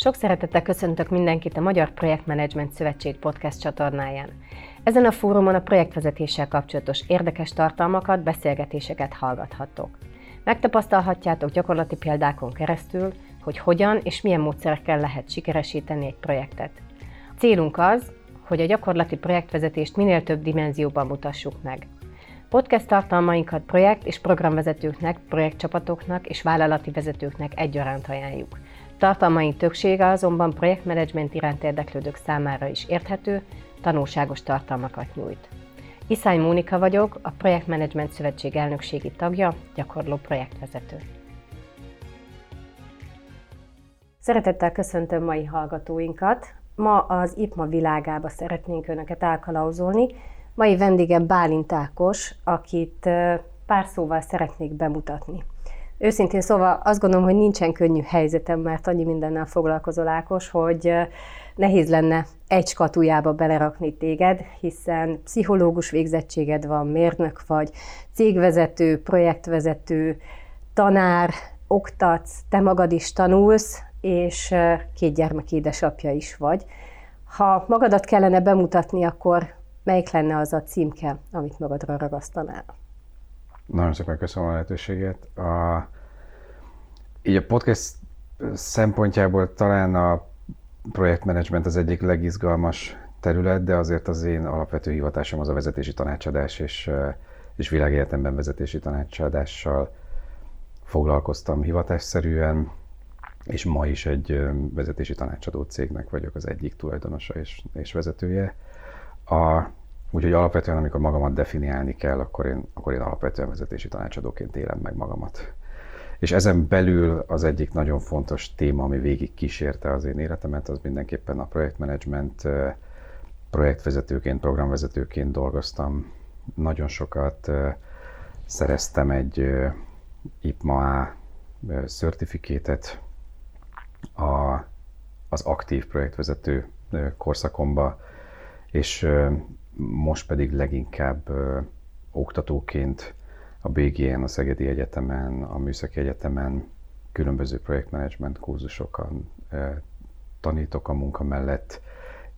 Sok szeretettel köszöntök mindenkit a Magyar Projektmenedzsment Szövetség podcast csatornáján. Ezen a fórumon a projektvezetéssel kapcsolatos érdekes tartalmakat, beszélgetéseket hallgathattok. Megtapasztalhatjátok gyakorlati példákon keresztül, hogy hogyan és milyen módszerekkel lehet sikeresíteni egy projektet. Célunk az, hogy a gyakorlati projektvezetést minél több dimenzióban mutassuk meg. Podcast tartalmainkat projekt- és programvezetőknek, projektcsapatoknak és vállalati vezetőknek egyaránt ajánljuk. Tartalmaink többsége azonban projektmenedzsment iránt érdeklődők számára is érthető, tanulságos tartalmakat nyújt. Iszány Mónika vagyok, a Projektmenedzsment Szövetség elnökségi tagja, gyakorló projektvezető. Szeretettel köszöntöm mai hallgatóinkat. Ma az IPMA világába szeretnénk Önöket elkalauzolni. Mai vendégem Bálint Ákos, akit pár szóval szeretnék bemutatni. Őszintén szóval azt gondolom, hogy nincsen könnyű helyzetem, mert annyi mindennel foglalkozol Ákos, hogy nehéz lenne egy skatujába belerakni téged, hiszen pszichológus végzettséged van, mérnök vagy, cégvezető, projektvezető, tanár, oktatsz, te magad is tanulsz, és két gyermek édesapja is vagy. Ha magadat kellene bemutatni, akkor melyik lenne az a címke, amit magadra ragasztanál? Nagyon szépen köszönöm a lehetőséget. A, így a podcast szempontjából talán a projektmenedzsment az egyik legizgalmas terület, de azért az én alapvető hivatásom az a vezetési tanácsadás, és, és világéletemben vezetési tanácsadással foglalkoztam hivatásszerűen, és ma is egy vezetési tanácsadó cégnek vagyok az egyik tulajdonosa és, és vezetője. A, úgyhogy alapvetően, amikor magamat definiálni kell, akkor én, akkor én alapvetően vezetési tanácsadóként élem meg magamat. És ezen belül az egyik nagyon fontos téma, ami végig kísérte az én életemet, az mindenképpen a projektmenedzsment. Projektvezetőként, programvezetőként dolgoztam. Nagyon sokat szereztem egy IPMA certifikétet a, az aktív projektvezető korszakomba, és most pedig leginkább oktatóként a BGN, a Szegedi Egyetemen, a Műszaki Egyetemen különböző projektmenedzsment kurzusokon tanítok a munka mellett,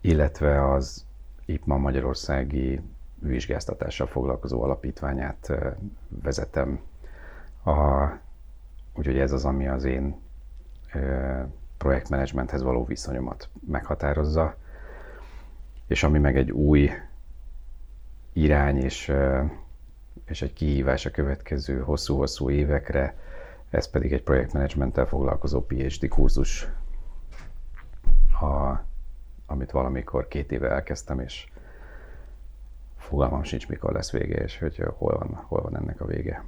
illetve az IPMA Magyarországi vizsgáztatással foglalkozó alapítványát vezetem. A, úgyhogy ez az, ami az én projektmenedzsmenthez való viszonyomat meghatározza, és ami meg egy új irány és és egy kihívás a következő hosszú-hosszú évekre, ez pedig egy projektmenedzsmenttel foglalkozó PhD kurzus, a, amit valamikor két éve elkezdtem, és fogalmam sincs, mikor lesz vége, és hogy hol van, hol van ennek a vége.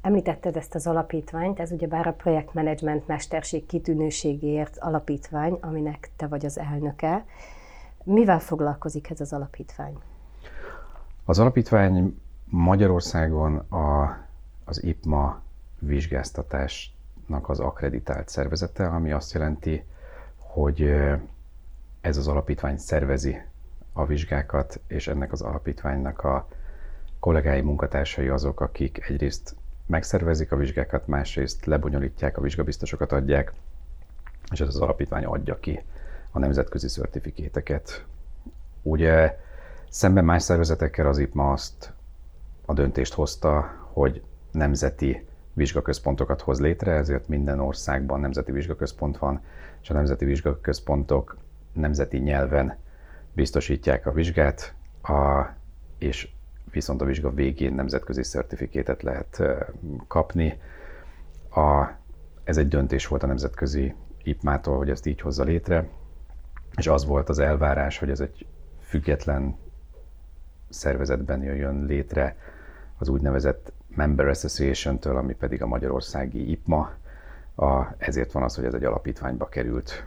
Említetted ezt az alapítványt, ez ugyebár a projektmenedzsment mesterség kitűnőségéért alapítvány, aminek te vagy az elnöke. Mivel foglalkozik ez az alapítvány? Az alapítvány Magyarországon a, az IPMA vizsgáztatásnak az akreditált szervezete, ami azt jelenti, hogy ez az alapítvány szervezi a vizsgákat, és ennek az alapítványnak a kollégái, munkatársai azok, akik egyrészt megszervezik a vizsgákat, másrészt lebonyolítják, a vizsgabiztosokat adják, és ez az alapítvány adja ki a nemzetközi szertifikéteket. Ugye szemben más szervezetekkel az IPMA azt a döntést hozta, hogy nemzeti vizsgaközpontokat hoz létre, ezért minden országban nemzeti vizsgaközpont van, és a nemzeti vizsgaközpontok nemzeti nyelven biztosítják a vizsgát, a, és viszont a vizsga végén nemzetközi szertifikétet lehet kapni. A, ez egy döntés volt a nemzetközi IPMA-tól, hogy ezt így hozza létre, és az volt az elvárás, hogy ez egy független szervezetben jöjjön létre, az úgynevezett Member Association-től, ami pedig a magyarországi IPMA, a, ezért van az, hogy ez egy alapítványba került.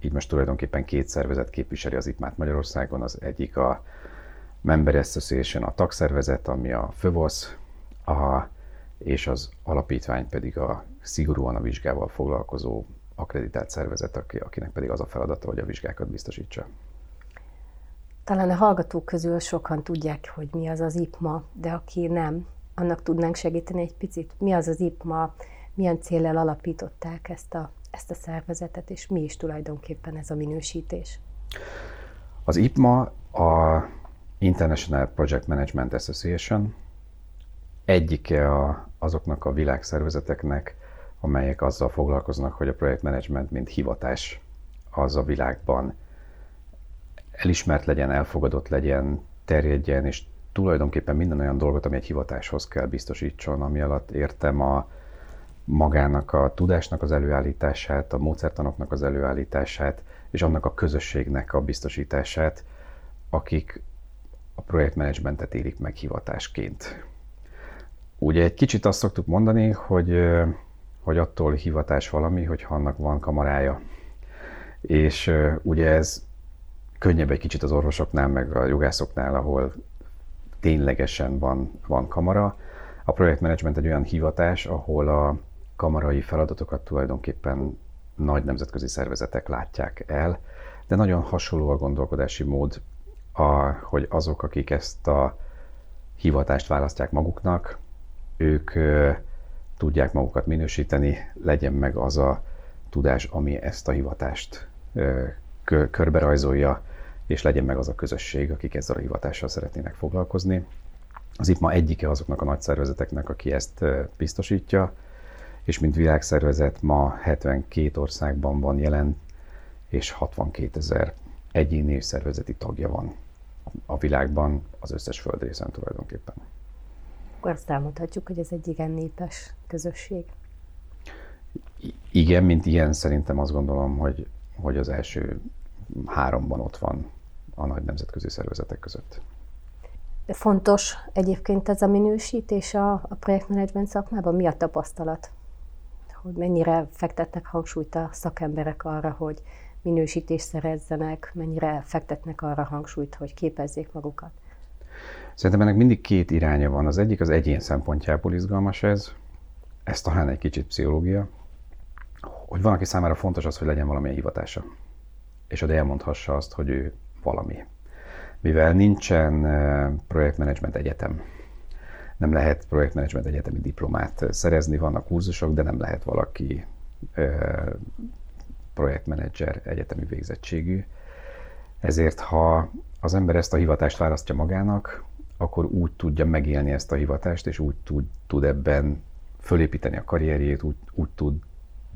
Így most tulajdonképpen két szervezet képviseli az IPMA-t Magyarországon, az egyik a Member Association, a tagszervezet, ami a FÖVOSZ, a, és az alapítvány pedig a szigorúan a vizsgával foglalkozó akreditált szervezet, akinek pedig az a feladata, hogy a vizsgákat biztosítsa. Talán a hallgatók közül sokan tudják, hogy mi az az IPMA, de aki nem, annak tudnánk segíteni egy picit. Mi az az IPMA, milyen célral alapították ezt a ezt a szervezetet, és mi is tulajdonképpen ez a minősítés? Az IPMA a International Project Management Association egyike a, azoknak a világszervezeteknek, amelyek azzal foglalkoznak, hogy a projektmenedzsment, mint hivatás az a világban elismert legyen, elfogadott legyen, terjedjen, és tulajdonképpen minden olyan dolgot, ami egy hivatáshoz kell biztosítson, ami alatt értem a magának a tudásnak az előállítását, a módszertanoknak az előállítását, és annak a közösségnek a biztosítását, akik a projektmenedzsmentet érik meg hivatásként. Ugye egy kicsit azt szoktuk mondani, hogy, hogy attól hivatás valami, hogy annak van kamarája. És ugye ez könnyebb egy kicsit az orvosoknál, meg a jogászoknál, ahol ténylegesen van, van kamara. A projektmenedzsment egy olyan hivatás, ahol a kamarai feladatokat tulajdonképpen nagy nemzetközi szervezetek látják el, de nagyon hasonló a gondolkodási mód, a, hogy azok, akik ezt a hivatást választják maguknak, ők ö, tudják magukat minősíteni, legyen meg az a tudás, ami ezt a hivatást ö, körberajzolja, és legyen meg az a közösség, akik ezzel a hivatással szeretnének foglalkozni. Az IPMA egyike azoknak a nagy szervezeteknek, aki ezt biztosítja, és mint világszervezet ma 72 országban van jelen, és 62 ezer egyéni és szervezeti tagja van a világban, az összes földrészen tulajdonképpen. Akkor azt elmondhatjuk, hogy ez egy igen népes közösség. I- igen, mint ilyen szerintem azt gondolom, hogy, hogy az első háromban ott van a nagy nemzetközi szervezetek között. Fontos egyébként ez a minősítés a, a projektmenedzsment szakmában? Mi a tapasztalat? Hogy mennyire fektetnek hangsúlyt a szakemberek arra, hogy minősítést szerezzenek, mennyire fektetnek arra hangsúlyt, hogy képezzék magukat? Szerintem ennek mindig két iránya van. Az egyik az egyén szempontjából izgalmas ez, ez talán egy kicsit pszichológia, hogy van, aki számára fontos az, hogy legyen valamilyen hivatása, és hogy elmondhassa azt, hogy ő valami. Mivel nincsen projektmenedzsment egyetem, nem lehet projektmenedzsment egyetemi diplomát szerezni, vannak kurzusok, de nem lehet valaki projektmenedzser egyetemi végzettségű. Ezért, ha az ember ezt a hivatást választja magának, akkor úgy tudja megélni ezt a hivatást, és úgy tud, tud ebben fölépíteni a karrierjét, úgy, úgy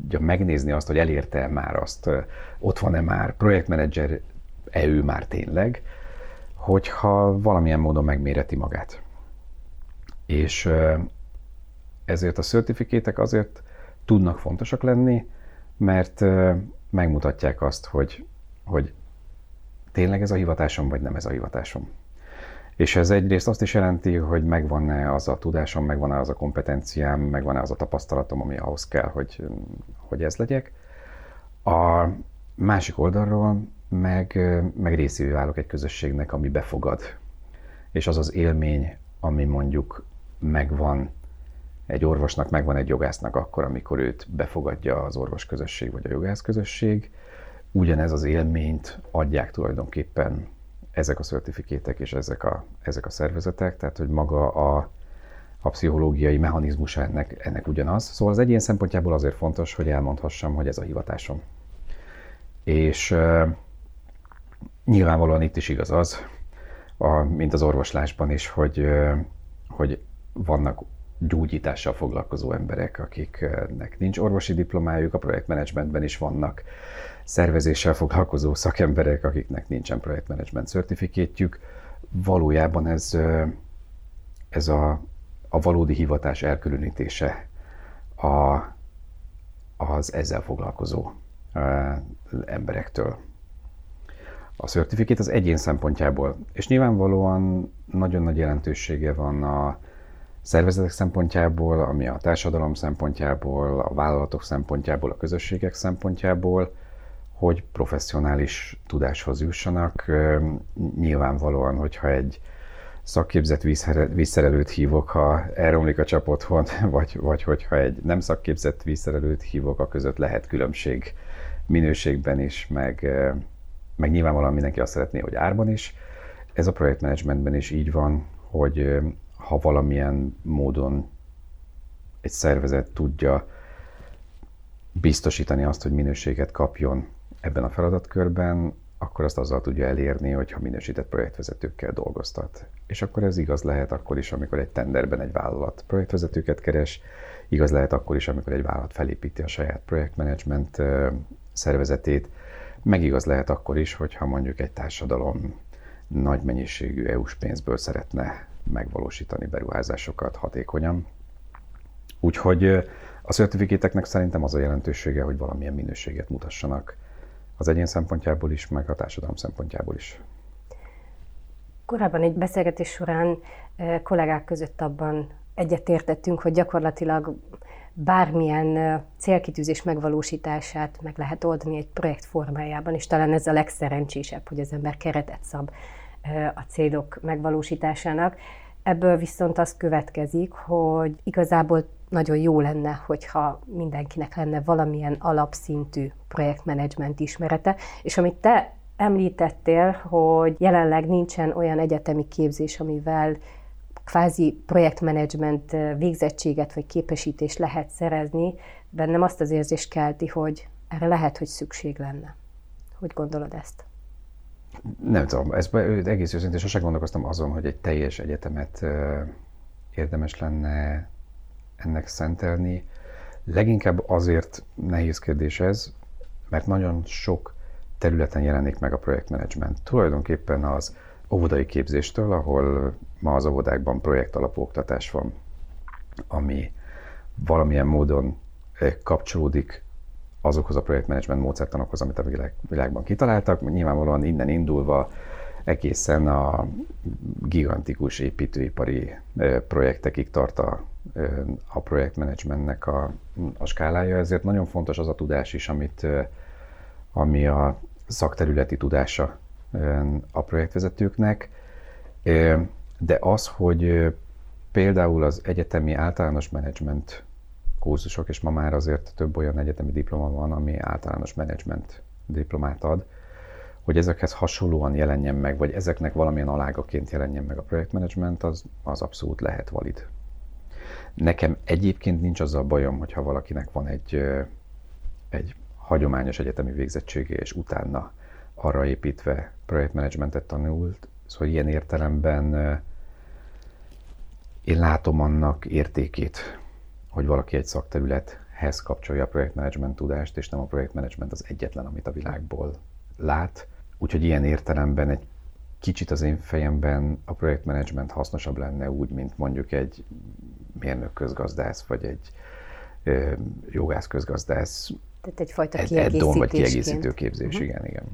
tudja megnézni azt, hogy elérte már azt, ott van-e már projektmenedzser, e ő már tényleg, hogyha valamilyen módon megméreti magát. És ezért a certifikétek azért tudnak fontosak lenni, mert megmutatják azt, hogy, hogy tényleg ez a hivatásom, vagy nem ez a hivatásom. És ez egyrészt azt is jelenti, hogy megvan-e az a tudásom, megvan-e az a kompetenciám, megvan-e az a tapasztalatom, ami ahhoz kell, hogy, hogy ez legyek. A másik oldalról meg, meg részévé válok egy közösségnek, ami befogad. És az az élmény, ami mondjuk megvan egy orvosnak, megvan egy jogásznak akkor, amikor őt befogadja az orvos közösség vagy a jogász közösség, ugyanez az élményt adják tulajdonképpen ezek a certifikétek és ezek a, ezek a szervezetek, tehát hogy maga a, a pszichológiai mechanizmusa ennek, ennek ugyanaz. Szóval az egyén szempontjából azért fontos, hogy elmondhassam, hogy ez a hivatásom. És uh, nyilvánvalóan itt is igaz az, a, mint az orvoslásban is, hogy, uh, hogy vannak gyógyítással foglalkozó emberek, akiknek nincs orvosi diplomájuk, a projektmenedzsmentben is vannak szervezéssel foglalkozó szakemberek, akiknek nincsen projektmenedzsment certifikétjük. Valójában ez, ez a, a valódi hivatás elkülönítése a, az ezzel foglalkozó emberektől. A certifikét az egyén szempontjából, és nyilvánvalóan nagyon nagy jelentősége van a, szervezetek szempontjából, ami a társadalom szempontjából, a vállalatok szempontjából, a közösségek szempontjából, hogy professzionális tudáshoz jussanak. Nyilvánvalóan, hogyha egy szakképzett vízszerelőt hívok, ha elromlik a csap otthon, vagy, vagy hogyha egy nem szakképzett vízszerelőt hívok, a között lehet különbség minőségben is, meg, meg nyilvánvalóan mindenki azt szeretné, hogy árban is. Ez a projektmenedzsmentben is így van, hogy ha valamilyen módon egy szervezet tudja biztosítani azt, hogy minőséget kapjon ebben a feladatkörben, akkor azt azzal tudja elérni, hogyha minősített projektvezetőkkel dolgoztat. És akkor ez igaz lehet akkor is, amikor egy tenderben egy vállalat projektvezetőket keres, igaz lehet akkor is, amikor egy vállalat felépíti a saját projektmenedzsment szervezetét, meg igaz lehet akkor is, hogyha mondjuk egy társadalom nagy mennyiségű EU-s pénzből szeretne megvalósítani beruházásokat hatékonyan. Úgyhogy a certifikéteknek szerintem az a jelentősége, hogy valamilyen minőséget mutassanak az egyén szempontjából is, meg a társadalom szempontjából is. Korábban egy beszélgetés során kollégák között abban egyetértettünk, hogy gyakorlatilag bármilyen célkitűzés megvalósítását meg lehet oldani egy projekt formájában, és talán ez a legszerencsésebb, hogy az ember keretet szab a célok megvalósításának. Ebből viszont az következik, hogy igazából nagyon jó lenne, hogyha mindenkinek lenne valamilyen alapszintű projektmenedzsment ismerete, és amit te említettél, hogy jelenleg nincsen olyan egyetemi képzés, amivel kvázi projektmenedzsment végzettséget vagy képesítést lehet szerezni, bennem azt az érzést kelti, hogy erre lehet, hogy szükség lenne. Hogy gondolod ezt? Nem tudom, ez egész őszintén sosem gondolkoztam azon, hogy egy teljes egyetemet érdemes lenne ennek szentelni. Leginkább azért nehéz kérdés ez, mert nagyon sok területen jelenik meg a projektmenedzsment. Tulajdonképpen az óvodai képzéstől, ahol ma az óvodákban projekt alapú oktatás van, ami valamilyen módon kapcsolódik azokhoz a projektmenedzsment módszertanokhoz, amit a világ, világban kitaláltak. Nyilvánvalóan innen indulva egészen a gigantikus építőipari projektekig tart a, a projektmenedzsmentnek a, a skálája, ezért nagyon fontos az a tudás is, amit, ami a szakterületi tudása a projektvezetőknek, de az, hogy például az egyetemi általános menedzsment kurzusok, és ma már azért több olyan egyetemi diploma van, ami általános menedzsment diplomát ad, hogy ezekhez hasonlóan jelenjen meg, vagy ezeknek valamilyen alágaként jelenjen meg a projektmenedzsment, az, az abszolút lehet valid. Nekem egyébként nincs azzal bajom, hogyha valakinek van egy, egy hagyományos egyetemi végzettsége, és utána arra építve projektmenedzsmentet tanult, szóval ilyen értelemben én látom annak értékét, hogy valaki egy szakterülethez kapcsolja a projektmenedzsment tudást, és nem a projektmenedzsment az egyetlen, amit a világból lát. Úgyhogy ilyen értelemben egy kicsit az én fejemben a projektmenedzsment hasznosabb lenne úgy, mint mondjuk egy mérnök közgazdász, vagy egy ö, jogász közgazdász. Tehát egyfajta kiegészítésként. vagy kiegészítő képzés, uh-huh. igen, igen.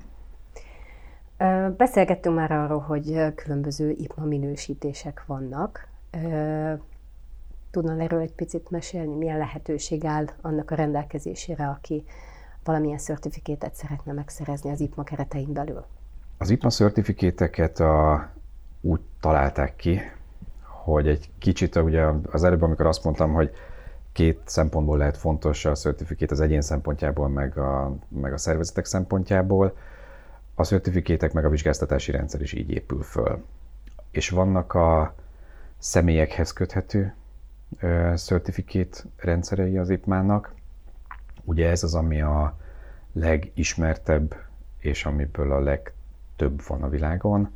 Beszélgettünk már arról, hogy különböző IPMA minősítések vannak. Tudnál erről egy picit mesélni, milyen lehetőség áll annak a rendelkezésére, aki valamilyen szertifikétet szeretne megszerezni az IPMA keretein belül? Az IPMA szertifikéteket a, úgy találták ki, hogy egy kicsit ugye az előbb, amikor azt mondtam, hogy két szempontból lehet fontos a szertifikét, az egyén szempontjából, meg a, meg a szervezetek szempontjából, a szertifikétek meg a vizsgáztatási rendszer is így épül föl. És vannak a személyekhez köthető certifikét rendszerei az IPMA-nak. Ugye ez az, ami a legismertebb, és amiből a legtöbb van a világon.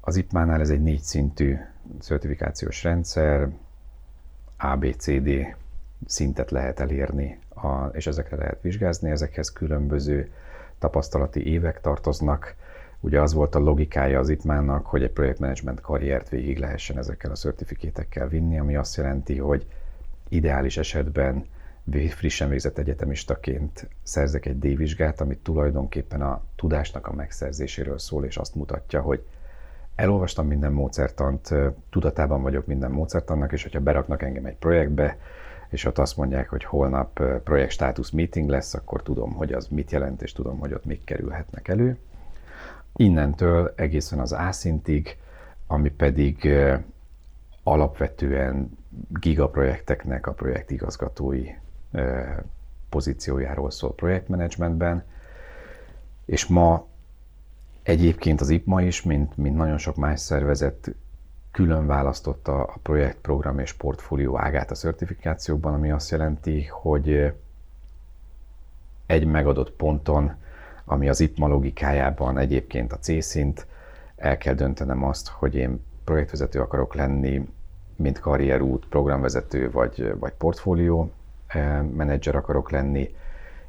Az IPMA-nál ez egy négy szintű certifikációs rendszer, ABCD szintet lehet elérni, és ezekre lehet vizsgázni, ezekhez különböző tapasztalati évek tartoznak. Ugye az volt a logikája az ITMÁN-nak, hogy egy projektmenedzsment karriert végig lehessen ezekkel a szertifikétekkel vinni, ami azt jelenti, hogy ideális esetben frissen végzett egyetemistaként szerzek egy D-vizsgát, amit tulajdonképpen a tudásnak a megszerzéséről szól, és azt mutatja, hogy elolvastam minden módszertant, tudatában vagyok minden módszertannak, és hogyha beraknak engem egy projektbe, és ott azt mondják, hogy holnap projekt státusz meeting lesz, akkor tudom, hogy az mit jelent, és tudom, hogy ott mik kerülhetnek elő. Innentől egészen az A-szintig, ami pedig alapvetően gigaprojekteknek a projektigazgatói pozíciójáról szól projektmenedzsmentben, és ma egyébként az IPMA is, mint, mint nagyon sok más szervezet külön választotta a projekt, program és portfólió ágát a certifikációkban, ami azt jelenti, hogy egy megadott ponton, ami az IPMA logikájában egyébként a C-szint, el kell döntenem azt, hogy én projektvezető akarok lenni, mint karrierút, programvezető vagy, vagy portfólió eh, menedzser akarok lenni,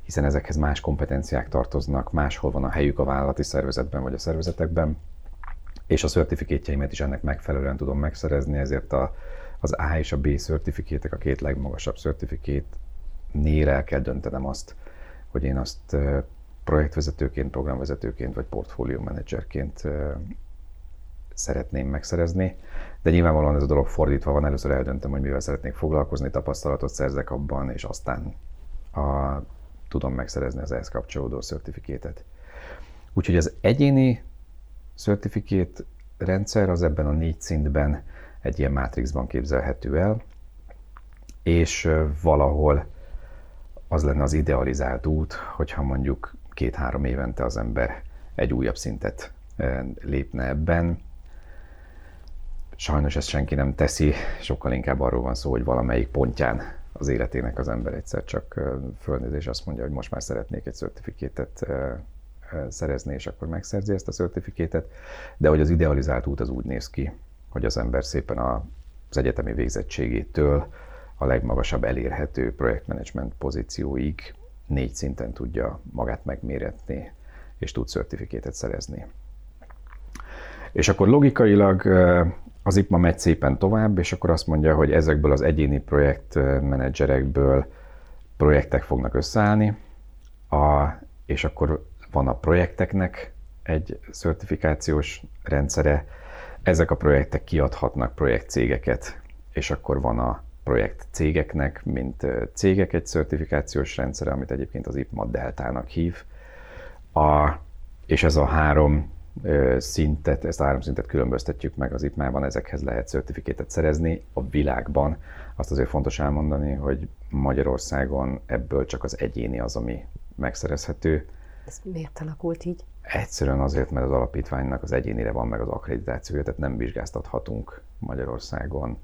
hiszen ezekhez más kompetenciák tartoznak, máshol van a helyük a vállalati szervezetben vagy a szervezetekben, és a szertifikétjeimet is ennek megfelelően tudom megszerezni, ezért a, az A és a B szertifikétek, a két legmagasabb szertifikét nél el kell döntenem azt, hogy én azt eh, projektvezetőként, programvezetőként vagy portfólió menedzserként eh, szeretném megszerezni, de nyilvánvalóan ez a dolog fordítva van, először eldöntöm, hogy mivel szeretnék foglalkozni, tapasztalatot szerzek abban, és aztán a, tudom megszerezni az ehhez kapcsolódó szertifikétet. Úgyhogy az egyéni szertifikét rendszer az ebben a négy szintben egy ilyen mátrixban képzelhető el, és valahol az lenne az idealizált út, hogyha mondjuk két-három évente az ember egy újabb szintet lépne ebben, Sajnos ezt senki nem teszi, sokkal inkább arról van szó, hogy valamelyik pontján az életének az ember egyszer csak fölnéz és azt mondja, hogy most már szeretnék egy certifikétet szerezni, és akkor megszerzi ezt a certifikétet, de hogy az idealizált út az úgy néz ki, hogy az ember szépen az egyetemi végzettségétől a legmagasabb elérhető projektmenedzsment pozícióig négy szinten tudja magát megméretni, és tud certifikétet szerezni. És akkor logikailag az IPMA megy szépen tovább, és akkor azt mondja, hogy ezekből az egyéni projektmenedzserekből projektek fognak összeállni, a, és akkor van a projekteknek egy certifikációs rendszere, ezek a projektek kiadhatnak projektcégeket, és akkor van a projekt cégeknek, mint cégek egy certifikációs rendszere, amit egyébként az IPMA Deltának hív, a, és ez a három szintet, ezt a három szintet különböztetjük meg az IPMA-ban, ezekhez lehet certifikétet szerezni. A világban azt azért fontos elmondani, hogy Magyarországon ebből csak az egyéni az, ami megszerezhető. Ez miért alakult így? Egyszerűen azért, mert az alapítványnak az egyénire van meg az akkreditációja, tehát nem vizsgáztathatunk Magyarországon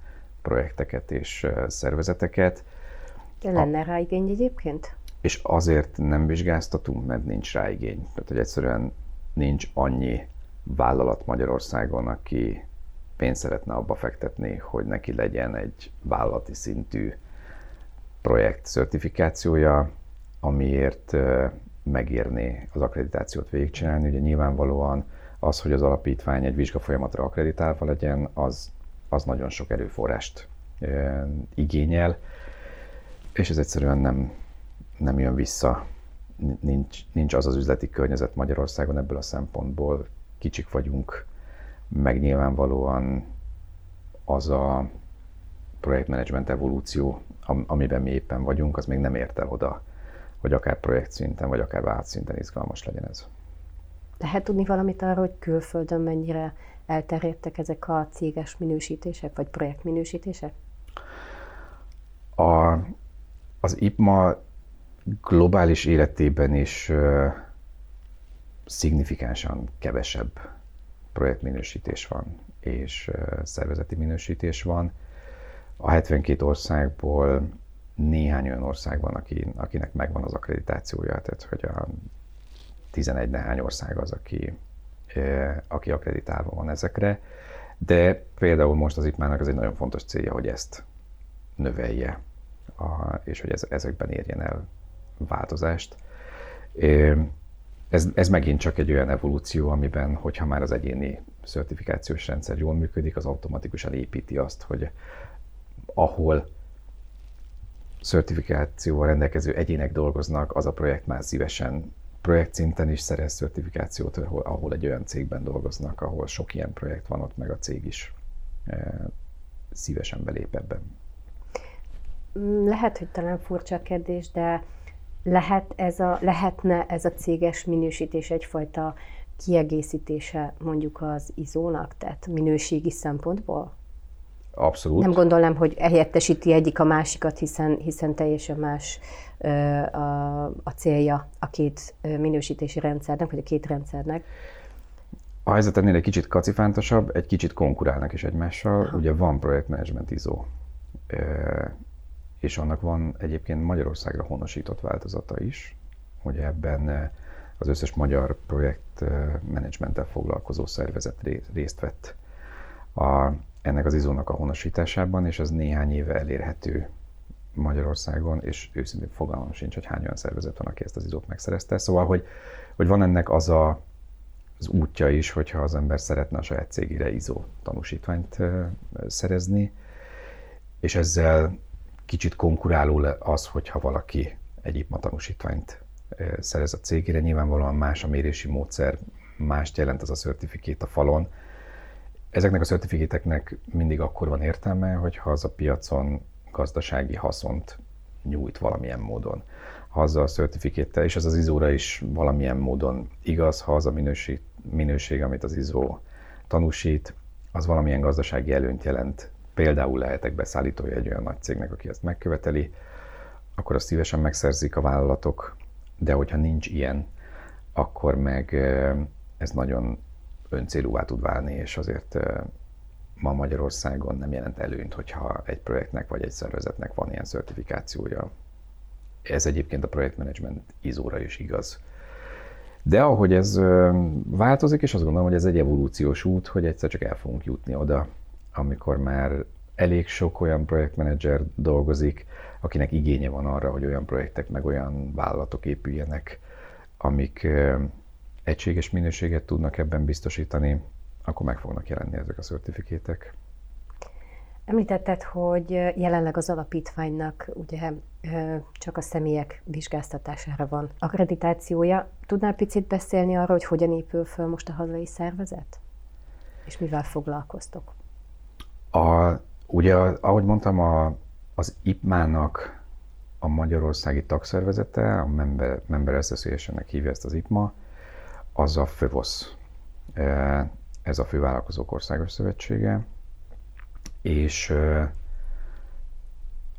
projekteket és szervezeteket. De lenne a... rá igény egyébként? És azért nem vizsgáztatunk, mert nincs rá igény. Tehát, hogy egyszerűen nincs annyi vállalat Magyarországon, aki pénzt szeretne abba fektetni, hogy neki legyen egy vállalati szintű projekt certifikációja, amiért megérni az akkreditációt végigcsinálni. Ugye nyilvánvalóan az, hogy az alapítvány egy vizsgafolyamatra akkreditálva legyen, az, az nagyon sok erőforrást igényel, és ez egyszerűen nem, nem jön vissza nincs, nincs az az üzleti környezet Magyarországon ebből a szempontból. Kicsik vagyunk, meg nyilvánvalóan az a projektmenedzsment evolúció, amiben mi éppen vagyunk, az még nem ért el oda, hogy akár projekt szinten, vagy akár vált szinten izgalmas legyen ez. Lehet tudni valamit arról, hogy külföldön mennyire elterjedtek ezek a céges minősítések, vagy projektminősítések? A, az IPMA globális életében is uh, szignifikánsan kevesebb projektminősítés van, és uh, szervezeti minősítés van. A 72 országból néhány olyan ország van, aki, akinek megvan az akkreditációja, tehát hogy a 11 nehány ország az, aki, aki akkreditálva van ezekre, de például most az IPMA-nak az egy nagyon fontos célja, hogy ezt növelje, a, és hogy ez, ezekben érjen el változást. Ez, ez megint csak egy olyan evolúció, amiben, hogyha már az egyéni certifikációs rendszer jól működik, az automatikusan építi azt, hogy ahol certifikációval rendelkező egyének dolgoznak, az a projekt már szívesen projekt szinten is szerez certifikációt, ahol, ahol egy olyan cégben dolgoznak, ahol sok ilyen projekt van, ott meg a cég is e, szívesen belép ebben. Lehet, hogy talán furcsa kérdés, de lehet ez a, lehetne ez a céges minősítés egyfajta kiegészítése mondjuk az izónak, tehát minőségi szempontból? Abszolút. Nem gondolnám, hogy helyettesíti egyik a másikat, hiszen, hiszen teljesen más a, a célja a két minősítési rendszernek, vagy a két rendszernek. A helyzet ennél egy kicsit kacifántosabb, egy kicsit konkurálnak is egymással. Aha. Ugye van projektmenedzsment izó, és annak van egyébként Magyarországra honosított változata is, ugye ebben az összes magyar projektmenedzsmenttel foglalkozó szervezet részt vett a, ennek az izónak a honosításában, és az néhány éve elérhető Magyarországon, és őszintén fogalmam sincs, hogy hány olyan szervezet van, aki ezt az izót megszerezte. Szóval, hogy, hogy van ennek az a, az útja is, hogyha az ember szeretne a saját cégére izó tanúsítványt szerezni, és ezzel kicsit konkuráló az, hogyha valaki egy IPMA tanúsítványt szerez a cégére. Nyilvánvalóan más a mérési módszer, mást jelent az a certifikét a falon. Ezeknek a certifikéteknek mindig akkor van értelme, hogyha az a piacon gazdasági haszont nyújt valamilyen módon. Ha az a certifikéttel, és ez az izóra is valamilyen módon igaz, ha az a minőség, minőség amit az izó tanúsít, az valamilyen gazdasági előnyt jelent. Például lehetek beszállítója egy olyan nagy cégnek, aki ezt megköveteli, akkor azt szívesen megszerzik a vállalatok, de hogyha nincs ilyen, akkor meg ez nagyon öncélúvá tud válni, és azért ma Magyarországon nem jelent előnyt, hogyha egy projektnek vagy egy szervezetnek van ilyen certifikációja. Ez egyébként a projektmenedzsment izóra is igaz. De ahogy ez változik, és azt gondolom, hogy ez egy evolúciós út, hogy egyszer csak el fogunk jutni oda, amikor már elég sok olyan projektmenedzser dolgozik, akinek igénye van arra, hogy olyan projektek meg olyan vállalatok épüljenek, amik egységes minőséget tudnak ebben biztosítani, akkor meg fognak jelenni ezek a certifikétek. Említetted, hogy jelenleg az alapítványnak ugye csak a személyek vizsgáztatására van akkreditációja. Tudnál picit beszélni arról, hogy hogyan épül föl most a hazai szervezet? És mivel foglalkoztok? A, ugye, ahogy mondtam, a, az IPMA-nak a Magyarországi Tagszervezete, a Member, Member Association-nek hívja ezt az IPMA, az a FÖVOSZ ez a Fővállalkozók Országos Szövetsége, és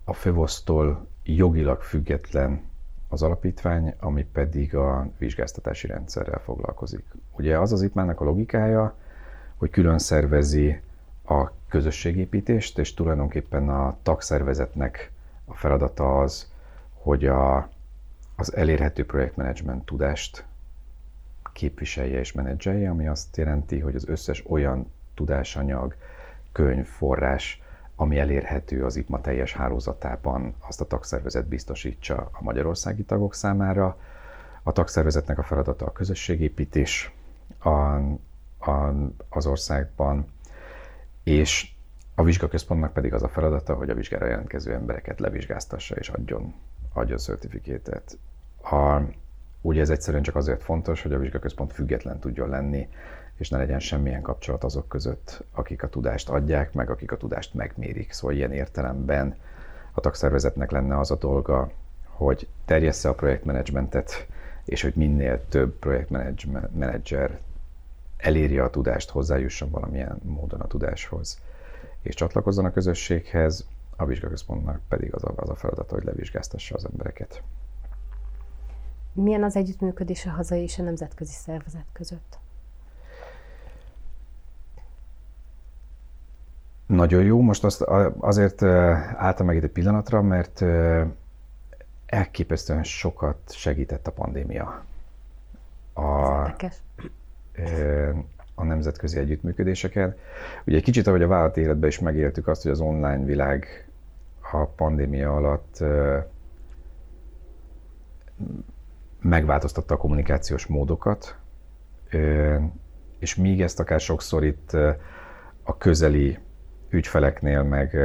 a FÖVOSZ-tól jogilag független az alapítvány, ami pedig a vizsgáztatási rendszerrel foglalkozik. Ugye az az IPMÁ-nak a logikája, hogy külön szervezi a közösségépítést, és tulajdonképpen a tagszervezetnek a feladata az, hogy a, az elérhető projektmenedzsment tudást képviselje és menedzselje, ami azt jelenti, hogy az összes olyan tudásanyag, könyv, forrás, ami elérhető az IPMA teljes hálózatában, azt a tagszervezet biztosítsa a magyarországi tagok számára. A tagszervezetnek a feladata a közösségépítés a, a, az országban, és a vizsgaközpontnak pedig az a feladata, hogy a vizsgára jelentkező embereket levizsgáztassa és adjon, adjon certifikétet. A, Ugye ez egyszerűen csak azért fontos, hogy a vizsgaközpont független tudjon lenni, és ne legyen semmilyen kapcsolat azok között, akik a tudást adják, meg akik a tudást megmérik. Szóval ilyen értelemben a tagszervezetnek lenne az a dolga, hogy terjessze a projektmenedzsmentet, és hogy minél több projektmenedzser elérje a tudást, hozzájusson valamilyen módon a tudáshoz, és csatlakozzon a közösséghez, a vizsgaközpontnak pedig az a, az a feladata, hogy levizsgáztassa az embereket. Milyen az együttműködés a hazai és a nemzetközi szervezet között? Nagyon jó. Most azt azért álltam meg itt egy pillanatra, mert elképesztően sokat segített a pandémia. A, a nemzetközi együttműködéseken. Ugye egy kicsit, ahogy a vállalati életben is megéltük azt, hogy az online világ a pandémia alatt megváltoztatta a kommunikációs módokat, és míg ezt akár sokszor itt a közeli ügyfeleknél, meg,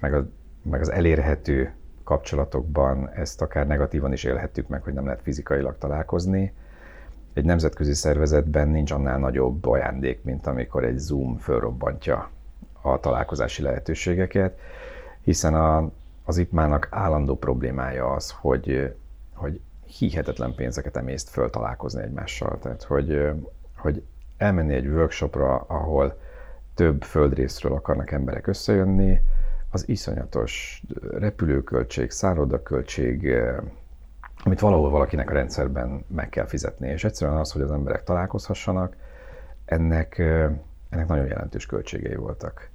meg, a, meg az elérhető kapcsolatokban ezt akár negatívan is élhettük meg, hogy nem lehet fizikailag találkozni. Egy nemzetközi szervezetben nincs annál nagyobb ajándék, mint amikor egy Zoom fölrobbantja a találkozási lehetőségeket, hiszen a, az IPMA-nak állandó problémája az, hogy, hogy hihetetlen pénzeket emészt föl találkozni egymással. Tehát, hogy, hogy elmenni egy workshopra, ahol több földrészről akarnak emberek összejönni, az iszonyatos repülőköltség, szállodaköltség, amit valahol valakinek a rendszerben meg kell fizetni. És egyszerűen az, hogy az emberek találkozhassanak, ennek, ennek nagyon jelentős költségei voltak.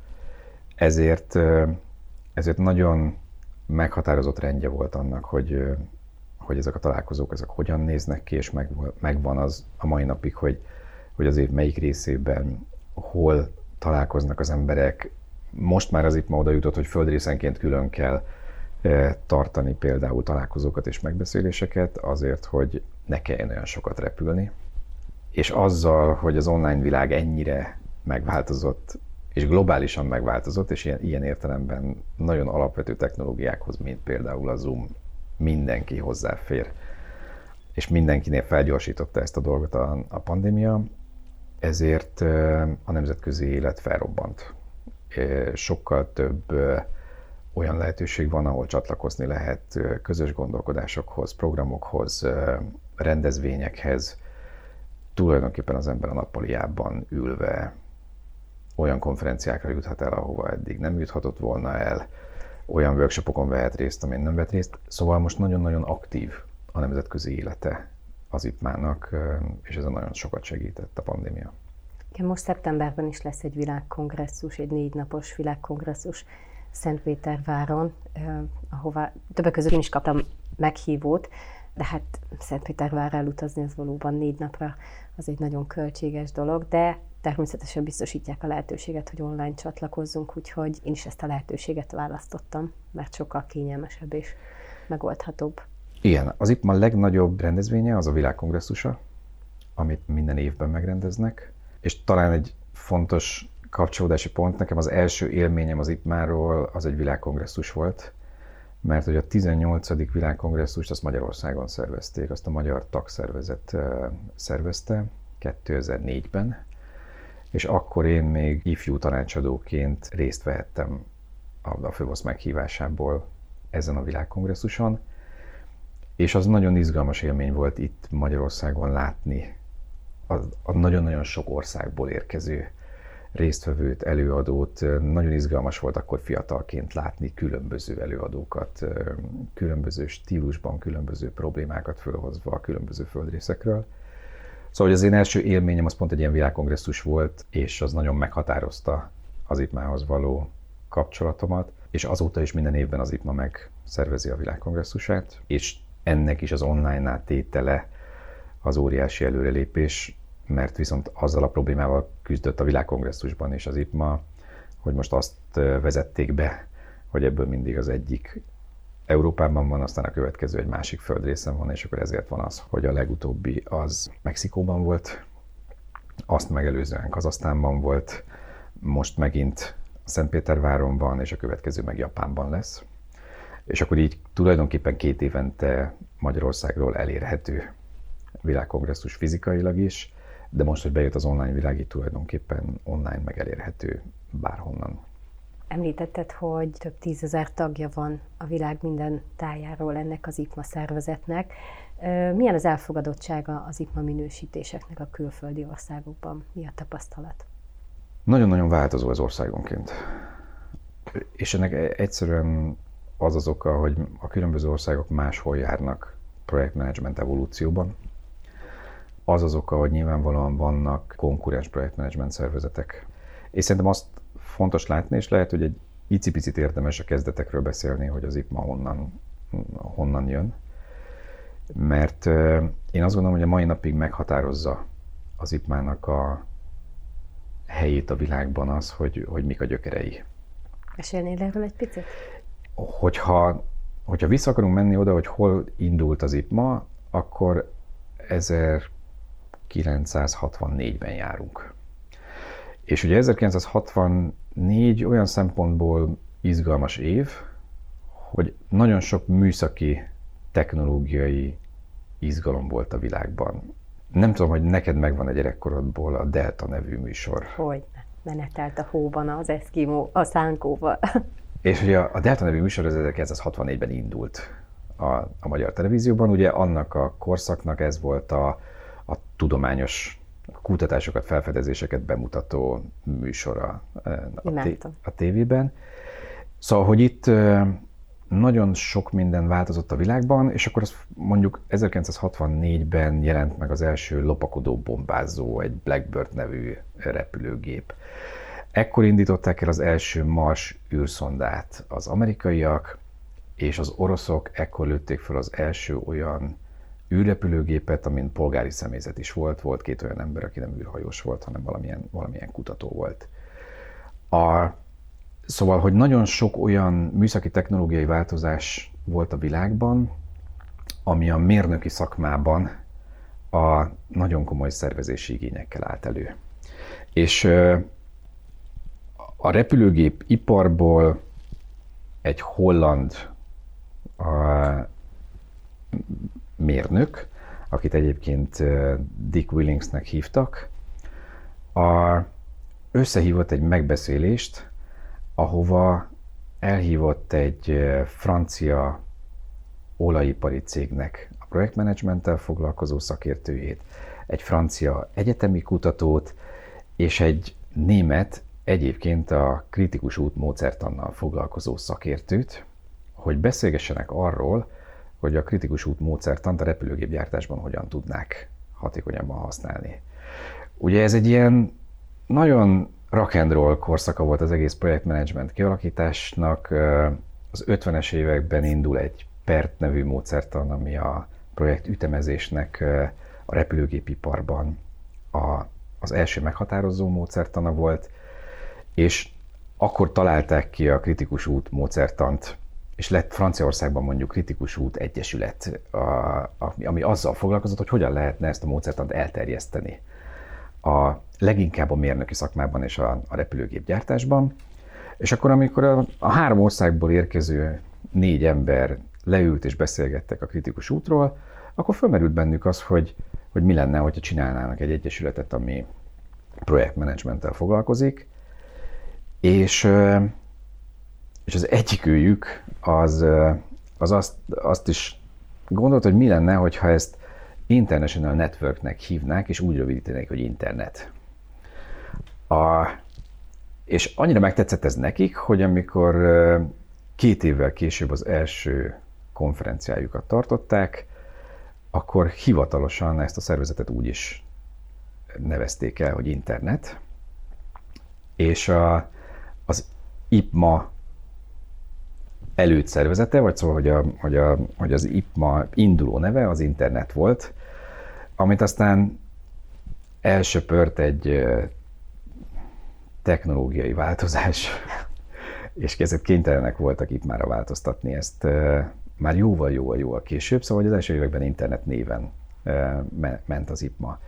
Ezért, ezért nagyon meghatározott rendje volt annak, hogy, hogy ezek a találkozók ezek hogyan néznek ki, és meg, megvan az a mai napig, hogy, hogy az év melyik részében hol találkoznak az emberek. Most már az itt ma oda jutott, hogy földrészenként külön kell e, tartani például találkozókat és megbeszéléseket azért, hogy ne kelljen olyan sokat repülni. És azzal, hogy az online világ ennyire megváltozott, és globálisan megváltozott, és ilyen, ilyen értelemben nagyon alapvető technológiákhoz, mint például a Zoom, mindenki hozzáfér, és mindenkinél felgyorsította ezt a dolgot a, a pandémia, ezért a nemzetközi élet felrobbant. Sokkal több olyan lehetőség van, ahol csatlakozni lehet közös gondolkodásokhoz, programokhoz, rendezvényekhez. Tulajdonképpen az ember a nappaliában ülve olyan konferenciákra juthat el, ahova eddig nem juthatott volna el, olyan workshopokon vehet részt, amin nem vett részt. Szóval most nagyon-nagyon aktív a nemzetközi élete az IPMA-nak, és ez nagyon sokat segített a pandémia. Igen, most szeptemberben is lesz egy világkongresszus, egy négy napos világkongresszus Szentpéterváron, ahová többek között én is kaptam meghívót, de hát Szentpétervárra elutazni az valóban négy napra az egy nagyon költséges dolog, de természetesen biztosítják a lehetőséget, hogy online csatlakozzunk, úgyhogy én is ezt a lehetőséget választottam, mert sokkal kényelmesebb és megoldhatóbb. Igen, az IPMA legnagyobb rendezvénye az a világkongresszusa, amit minden évben megrendeznek, és talán egy fontos kapcsolódási pont, nekem az első élményem az IPMA-ról az egy világkongresszus volt, mert hogy a 18. világkongresszust azt Magyarországon szervezték, azt a Magyar Tagszervezet szervezte 2004-ben, és akkor én még ifjú tanácsadóként részt vehettem a fővosz meghívásából ezen a világkongresszuson, és az nagyon izgalmas élmény volt itt Magyarországon látni a nagyon-nagyon sok országból érkező résztvevőt, előadót. Nagyon izgalmas volt akkor fiatalként látni különböző előadókat, különböző stílusban, különböző problémákat fölhozva a különböző földrészekről. Szóval az én első élményem az pont egy ilyen világkongresszus volt, és az nagyon meghatározta az IPMA-hoz való kapcsolatomat, és azóta is minden évben az IPMA megszervezi a világkongresszusát, és ennek is az online átétele az óriási előrelépés, mert viszont azzal a problémával küzdött a világkongresszusban és az IPMA, hogy most azt vezették be, hogy ebből mindig az egyik Európában van, aztán a következő egy másik földrészen van, és akkor ezért van az, hogy a legutóbbi az Mexikóban volt, azt megelőzően Kazasztánban volt, most megint Szentpéterváron van, és a következő meg Japánban lesz. És akkor így tulajdonképpen két évente Magyarországról elérhető világkongresszus fizikailag is, de most, hogy bejött az online világ, így tulajdonképpen online meg elérhető bárhonnan. Említetted, hogy több tízezer tagja van a világ minden tájáról ennek az IPMA szervezetnek. Milyen az elfogadottsága az IPMA minősítéseknek a külföldi országokban? Mi a tapasztalat? Nagyon-nagyon változó az országonként. És ennek egyszerűen az az oka, hogy a különböző országok máshol járnak projektmenedzsment evolúcióban. Az az oka, hogy nyilvánvalóan vannak konkurens projektmenedzsment szervezetek. És szerintem azt fontos látni, és lehet, hogy egy icipicit érdemes a kezdetekről beszélni, hogy az IPMA honnan, honnan jön. Mert én azt gondolom, hogy a mai napig meghatározza az IPMA-nak a helyét a világban az, hogy, hogy mik a gyökerei. Mesélnél erről egy picit? Hogyha, hogyha vissza akarunk menni oda, hogy hol indult az IPMA, akkor 1964-ben járunk. És ugye 1964 olyan szempontból izgalmas év, hogy nagyon sok műszaki, technológiai izgalom volt a világban. Nem tudom, hogy neked megvan a gyerekkorodból a Delta nevű műsor. Hogy menetelt a hóban az Eskimo a szánkóval. És ugye a Delta nevű műsor az 1964-ben indult a, a magyar televízióban. Ugye annak a korszaknak ez volt a, a tudományos kutatásokat, felfedezéseket bemutató műsora a, té- a tévében. Szóval, hogy itt nagyon sok minden változott a világban, és akkor az mondjuk 1964-ben jelent meg az első lopakodó bombázó, egy Blackbird nevű repülőgép. Ekkor indították el az első Mars űrszondát az amerikaiak, és az oroszok ekkor lőtték fel az első olyan űrrepülőgépet, amin polgári személyzet is volt, volt két olyan ember, aki nem űrhajós volt, hanem valamilyen, valamilyen kutató volt. A, szóval, hogy nagyon sok olyan műszaki technológiai változás volt a világban, ami a mérnöki szakmában a nagyon komoly szervezési igényekkel állt elő. És a repülőgép iparból egy holland a mérnök, akit egyébként Dick Willingsnek hívtak, a, összehívott egy megbeszélést, ahova elhívott egy francia olajipari cégnek a projektmenedzsmenttel foglalkozó szakértőjét, egy francia egyetemi kutatót, és egy német, egyébként a kritikus út módszertannal foglalkozó szakértőt, hogy beszélgessenek arról, hogy a kritikus út módszertant a repülőgépgyártásban hogyan tudnák hatékonyabban használni. Ugye ez egy ilyen nagyon rock and roll korszaka volt az egész projektmenedzsment kialakításnak. Az 50-es években indul egy PERT nevű módszertan, ami a projekt ütemezésnek a repülőgépiparban a, az első meghatározó módszertana volt, és akkor találták ki a kritikus út módszertant, és lett Franciaországban mondjuk kritikus út egyesület, a, a, ami azzal foglalkozott, hogy hogyan lehetne ezt a módszertant elterjeszteni a leginkább a mérnöki szakmában és a, a repülőgépgyártásban. És akkor, amikor a, a három országból érkező négy ember leült és beszélgettek a kritikus útról, akkor fölmerült bennük az, hogy, hogy mi lenne, hogyha csinálnának egy egyesületet, ami projektmenedzsmenttel foglalkozik, és, és az egyikőjük az, az azt, azt is gondolt, hogy mi lenne, hogyha ezt International Networknek hívnák, és úgy rövidítenék, hogy internet. A, és annyira megtetszett ez nekik, hogy amikor két évvel később az első konferenciájukat tartották, akkor hivatalosan ezt a szervezetet úgy is nevezték el, hogy internet, és a, az IPMA előtt szervezete, vagy szóval, hogy, a, hogy, a, hogy az IPMA induló neve az internet volt, amit aztán elsöpört egy technológiai változás, és kezdett kénytelenek voltak itt már változtatni ezt már jóval-jóval jóval később, szóval az első években internet néven ment az IPMA.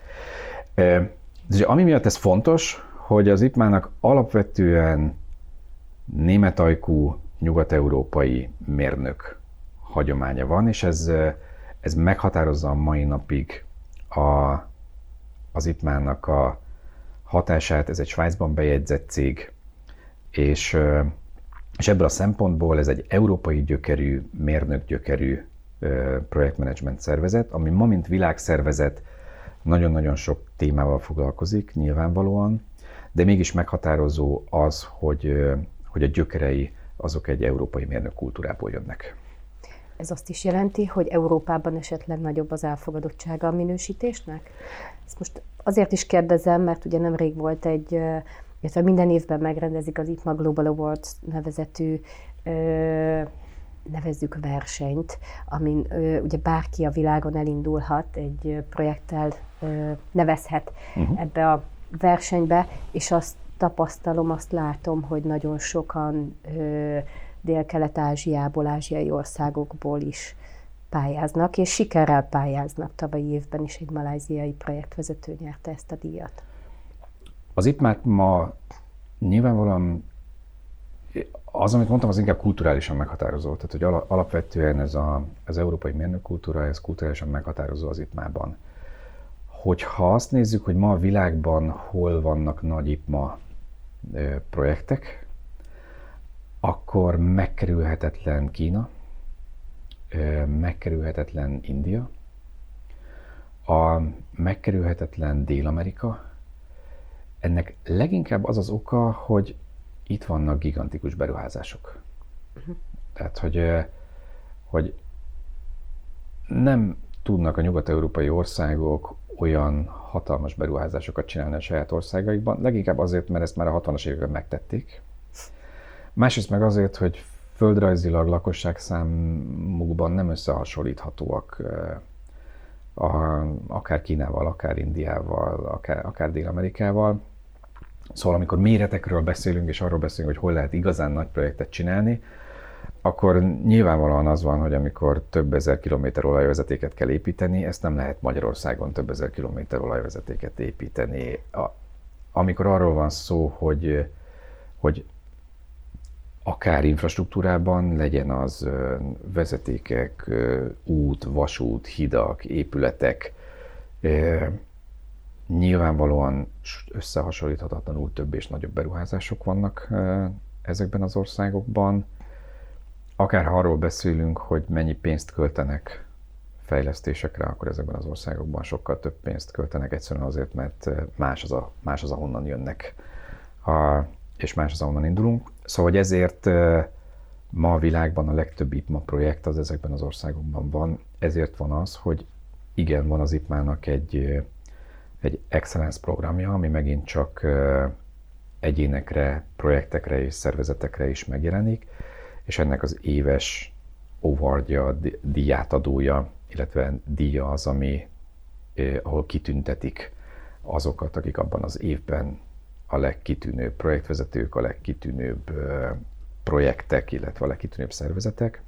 És ami miatt ez fontos, hogy az IPMA-nak alapvetően német ajkú, nyugat-európai mérnök hagyománya van, és ez, ez meghatározza a mai napig a, az IPMA-nak a hatását. Ez egy Svájcban bejegyzett cég, és és ebből a szempontból ez egy európai gyökerű, mérnök gyökerű projektmenedzsment szervezet, ami ma, mint világszervezet, nagyon-nagyon sok témával foglalkozik, nyilvánvalóan, de mégis meghatározó az, hogy, hogy a gyökerei azok egy európai mérnök kultúrából jönnek. Ez azt is jelenti, hogy Európában esetleg nagyobb az elfogadottsága a minősítésnek? Ezt most azért is kérdezem, mert ugye nemrég volt egy illetve minden évben megrendezik az ITMA Global Awards nevezetű nevezzük versenyt, amin ö, ugye bárki a világon elindulhat, egy projekttel ö, nevezhet uh-huh. ebbe a versenybe, és azt tapasztalom, azt látom, hogy nagyon sokan Dél-Kelet-Ázsiából, ázsiai országokból is pályáznak, és sikerrel pályáznak. Tavalyi évben is egy maláziai projektvezető nyerte ezt a díjat. Az IPMAT ma nyilvánvalóan az, amit mondtam, az inkább kulturálisan meghatározó. Tehát, hogy alapvetően ez a, az európai mérnökkultúra, ez kulturálisan meghatározó az IPMA-ban. Hogyha azt nézzük, hogy ma a világban hol vannak nagy IPMA projektek, akkor megkerülhetetlen Kína, megkerülhetetlen India, a megkerülhetetlen Dél-Amerika, ennek leginkább az az oka, hogy itt vannak gigantikus beruházások. Uh-huh. Tehát, hogy, hogy nem tudnak a nyugat-európai országok olyan hatalmas beruházásokat csinálni a saját országaikban, leginkább azért, mert ezt már a 60-as években megtették. Másrészt meg azért, hogy földrajzilag lakosság számukban nem összehasonlíthatóak a, akár Kínával, akár Indiával, akár, akár Dél-Amerikával. Szóval amikor méretekről beszélünk, és arról beszélünk, hogy hol lehet igazán nagy projektet csinálni, akkor nyilvánvalóan az van, hogy amikor több ezer kilométer olajvezetéket kell építeni, ezt nem lehet Magyarországon több ezer kilométer olajvezetéket építeni. A, amikor arról van szó, hogy, hogy akár infrastruktúrában, legyen az vezetékek, út, vasút, hidak, épületek, nyilvánvalóan összehasonlíthatatlanul több és nagyobb beruházások vannak ezekben az országokban. Akár ha arról beszélünk, hogy mennyi pénzt költenek fejlesztésekre, akkor ezekben az országokban sokkal több pénzt költenek egyszerűen azért, mert más az, a, más az ahonnan jönnek, a, és más az, ahonnan indulunk. Szóval hogy ezért ma a világban a legtöbb IPMA projekt az ezekben az országokban van, ezért van az, hogy igen, van az IPMA-nak egy, egy excellence programja, ami megint csak egyénekre, projektekre és szervezetekre is megjelenik, és ennek az éves awardja, díjátadója, illetve díja az, ami, ahol kitüntetik azokat, akik abban az évben a legkitűnőbb projektvezetők, a legkitűnőbb projektek, illetve a legkitűnőbb szervezetek.